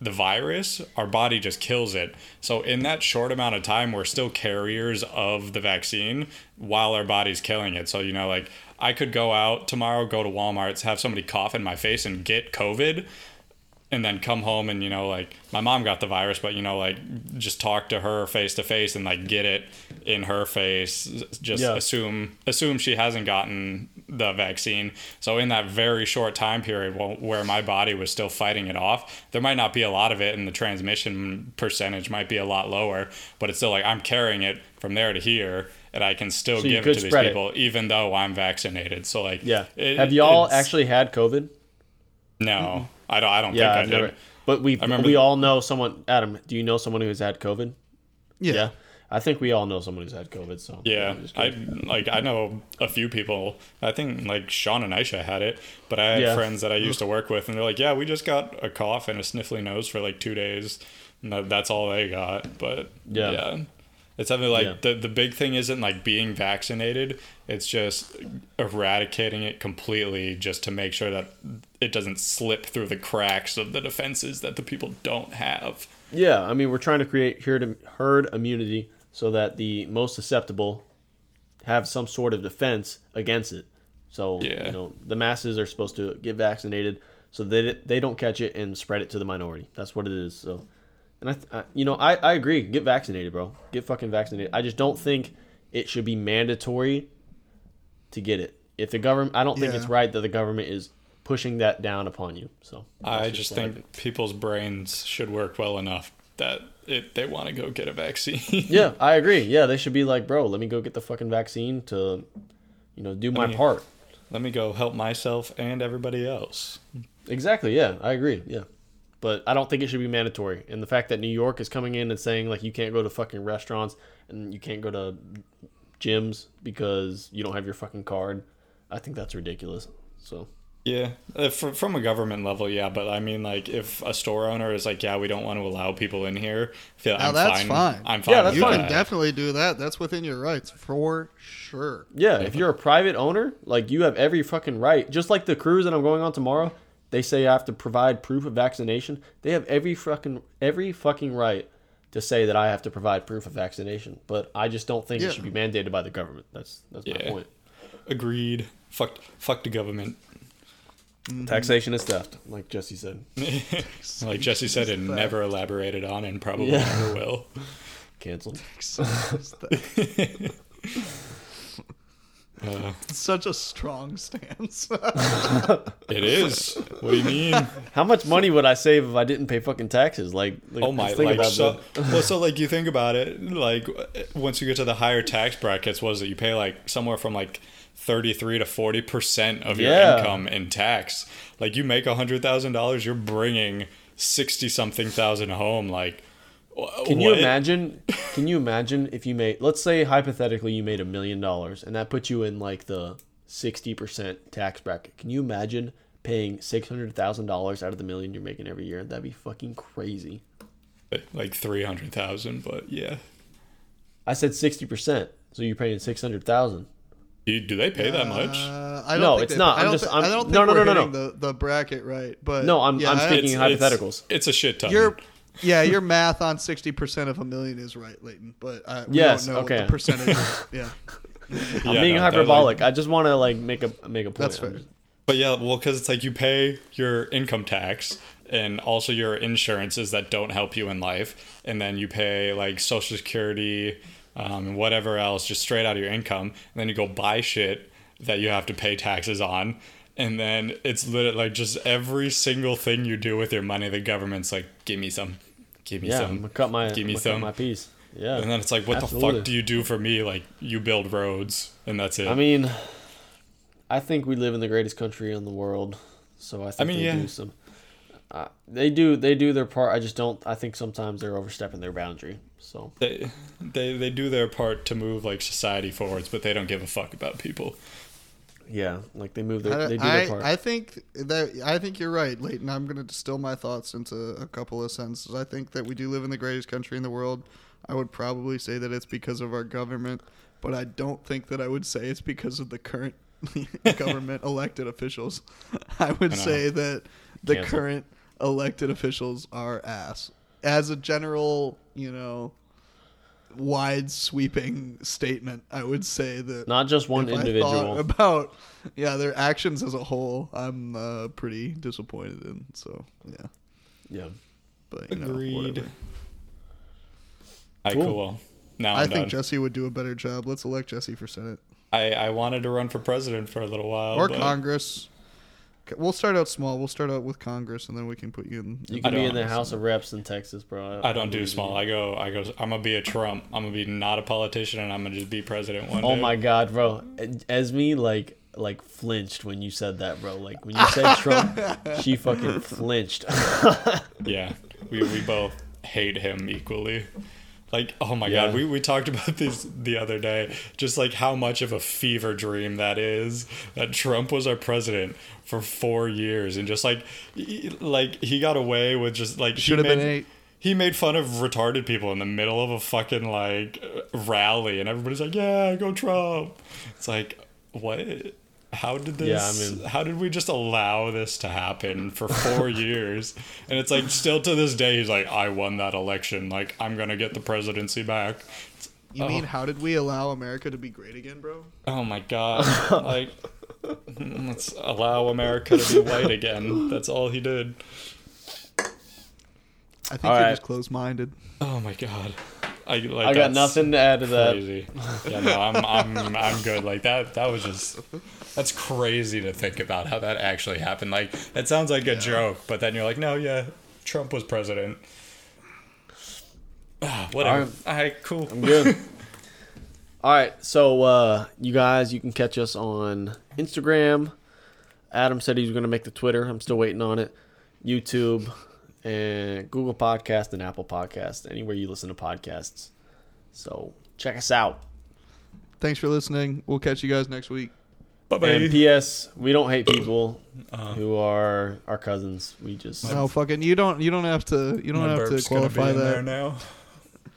the virus, our body just kills it. So in that short amount of time, we're still carriers of the vaccine while our body's killing it. So you know, like I could go out tomorrow, go to Walmart, have somebody cough in my face and get COVID, and then come home and you know, like my mom got the virus, but you know, like just talk to her face to face and like get it in her face. Just Yeah. assume assume she hasn't gotten the vaccine. So in that very short time period where my body was still fighting it off, there might not be a lot of it, and the transmission percentage might be a lot lower. But it's still like I'm carrying it from there to here, and I can still So give it to these spread it. people, even though I'm vaccinated. So like, Yeah. it- have y'all actually had COVID? No, I don't. I don't Yeah, think I I've did. never. But we we the- all know someone. Adam, do you know someone who has had COVID? Yeah. I think we all know someone who's had COVID. So Yeah, I'm just I kidding. like I know a few people. I think like Sean and Aisha had it, but I had Yeah. friends that I used to work with, and they're like, "Yeah, we just got a cough and a sniffly nose for like two days, and that's all they got." But Yeah. yeah, it's something like Yeah. the the big thing isn't like being vaccinated; it's just eradicating it completely, just to make sure that it doesn't slip through the cracks of the defenses that the people don't have. yeah. I mean, we're trying to create herd herd immunity so that the most susceptible have some sort of defense against it. So Yeah. you know, the masses are supposed to get vaccinated so that they don't catch it and spread it to the minority. That's what it is. So, and I, th- I you know, I I agree. Get vaccinated, bro. Get fucking vaccinated. I just don't think it should be mandatory to get it. If the government, I don't think it's right that the government is pushing that down upon you. So I that's just what think people's brains should work well enough that it, they want to go get a vaccine. Yeah, I agree. Yeah, they should be like, bro, let me go get the fucking vaccine to, you know, do my me- part. Let me go help myself and everybody else. Exactly. Yeah, I agree. Yeah, but I don't think it should be mandatory. And the fact that New York is coming in and saying like you can't go to fucking restaurants and you can't go to gyms because you don't have your fucking card, I think that's ridiculous. So Yeah, uh, from a government level, yeah. But I mean, like, if a store owner is like, "Yeah, we don't want to allow people in here," I feel Now I'm that's fine. fine. I'm fine. Yeah, that's with You fine. can definitely do that. That's within your rights for sure. yeah, if you're a private owner, like you have every fucking right. Just like the cruise that I'm going on tomorrow, they say I have to provide proof of vaccination. They have every fucking every fucking right to say that I have to provide proof of vaccination. But I just don't think Yeah. it should be mandated by the government. That's that's my point. Agreed. Fuck. Fuck the government. Taxation is theft, like Jesse said. like Jesse said, and Fact. never elaborated on, and probably Yeah. never will. Canceled. Uh, Such a strong stance. it is. What do you mean? How much money would I save if I didn't pay fucking taxes? Like, like Oh my! just Like so, well, so like you think about it, like once you get to the higher tax brackets, was it you pay like somewhere from like thirty three to forty percent of your Yeah. income in tax? Like you make a hundred thousand dollars, you're bringing sixty something thousand home. Like, wh- Can you what? imagine? Can you imagine if you made, let's say hypothetically, you made a million dollars, and that put you in like the sixty percent tax bracket. Can you imagine paying six hundred thousand dollars out of the million you're making every year? That'd be fucking crazy. Like three hundred thousand, but yeah. I said sixty percent, so you're paying six hundred thousand. Do, do they pay that much? Uh, I don't No, think it's they- not. I I'm don't just- thi- I'm- I don't think no, no, we're no, no, hitting The, the bracket right, but No, I'm- I'm speaking- It's- it's- hypotheticals. It's, a shit ton. Your yeah, your math on sixty percent of a million is right, Leighton. But I, we Yes, don't know okay. what the percentage. is. Yeah, I'm Yeah, being no, that, like- hyperbolic. I just want to like make a make a point. that's fair. But yeah, well, because it's like you pay your income tax and also your insurances that don't help you in life, and then you pay like Social Security um, and whatever else just straight out of your income, and then you go buy shit that you have to pay taxes on. And then it's literally like just every single thing you do with your money, the government's like, give me some, give me Yeah, some, cut my give me cut some. my piece. Yeah. And then it's like, what the fuck do you do for me? Like, you build roads, and that's it. I mean, I think we live in the greatest country in the world, so I think mean, they yeah. do some. Uh, they do they do their part. I just don't. I think sometimes they're overstepping their boundary. So they, they they do their part to move like society forwards, but they don't give a fuck about people. Yeah, like they move their I, they do their part. I, I think that I think you're right, Leighton. I'm going to distill my thoughts into a couple of sentences. I think that we do live in the greatest country in the world. I would probably say that it's because of our government, but I don't think that I would say it's because of the current government elected officials. I would I say that the Cancel. current elected officials are ass. As a general, you know, wide sweeping statement, I would say that Not just one if I thought individual. about yeah their actions as a whole i'm uh, pretty disappointed in so yeah yeah. but you know Agreed. whatever. I Cool. cool. Now i I'm think done. jesse would do a better job let's elect jesse for senate I I wanted to run for president for a little while. or but congress C- we'll start out small we'll start out with congress and then we can put you in You I can be in the. House of Reps in Texas, bro. I don't do small. I go. I go. I'm gonna be a Trump. I'm gonna be not a politician, and I'm gonna just be president one Oh day. Oh my god, bro. Esme like like flinched when you said that, bro. Like when you said Trump, she fucking flinched. Yeah, we we both hate him equally. Like, oh my Yeah. god, we, we talked about this the other day. Just like how much of a fever dream that is. That Trump was our president for four years, and just like, he- like he got away with just like he should have been made- eight He made fun of retarded people in the middle of a fucking like rally, and everybody's like, "Yeah, go Trump." It's like, what? How did this? Yeah, I mean- how did we just allow this to happen for four years? And it's like still to this day, he's like, "I won that election. Like, I'm gonna get the presidency back." you mean oh. how did we allow america to be great again bro Oh my god! like, mm, let's allow America to be white again. That's all he did. i think All you're right. just close-minded Oh my god! I like. I got nothing to add to that. crazy. Yeah, no, I'm, I'm, I'm good. Like that, that was just, that's crazy to think about how that actually happened. Like it sounds like a joke, but then you're like, no, yeah, Trump was president. Ah, whatever. Alright. All right, cool. I'm good. All right, so uh, you guys, you can catch us on Instagram. Adam said he was going to make the Twitter. I'm still waiting on it. YouTube and Google Podcast and Apple Podcast, anywhere you listen to podcasts. So check us out. thanks for listening we'll catch you guys next week Bye And bye. P.S. We don't hate people who are our cousins. We just no fucking you don't you don't have to you don't have to burp's be qualify in there that now.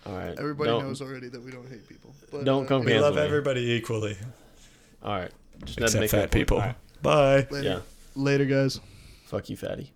all right. everybody don't, knows already that we don't hate people but, Don't uh, come We love me. everybody equally, All right, just except make fat people. All right. Bye. later, Yeah, later guys fuck you, fatty.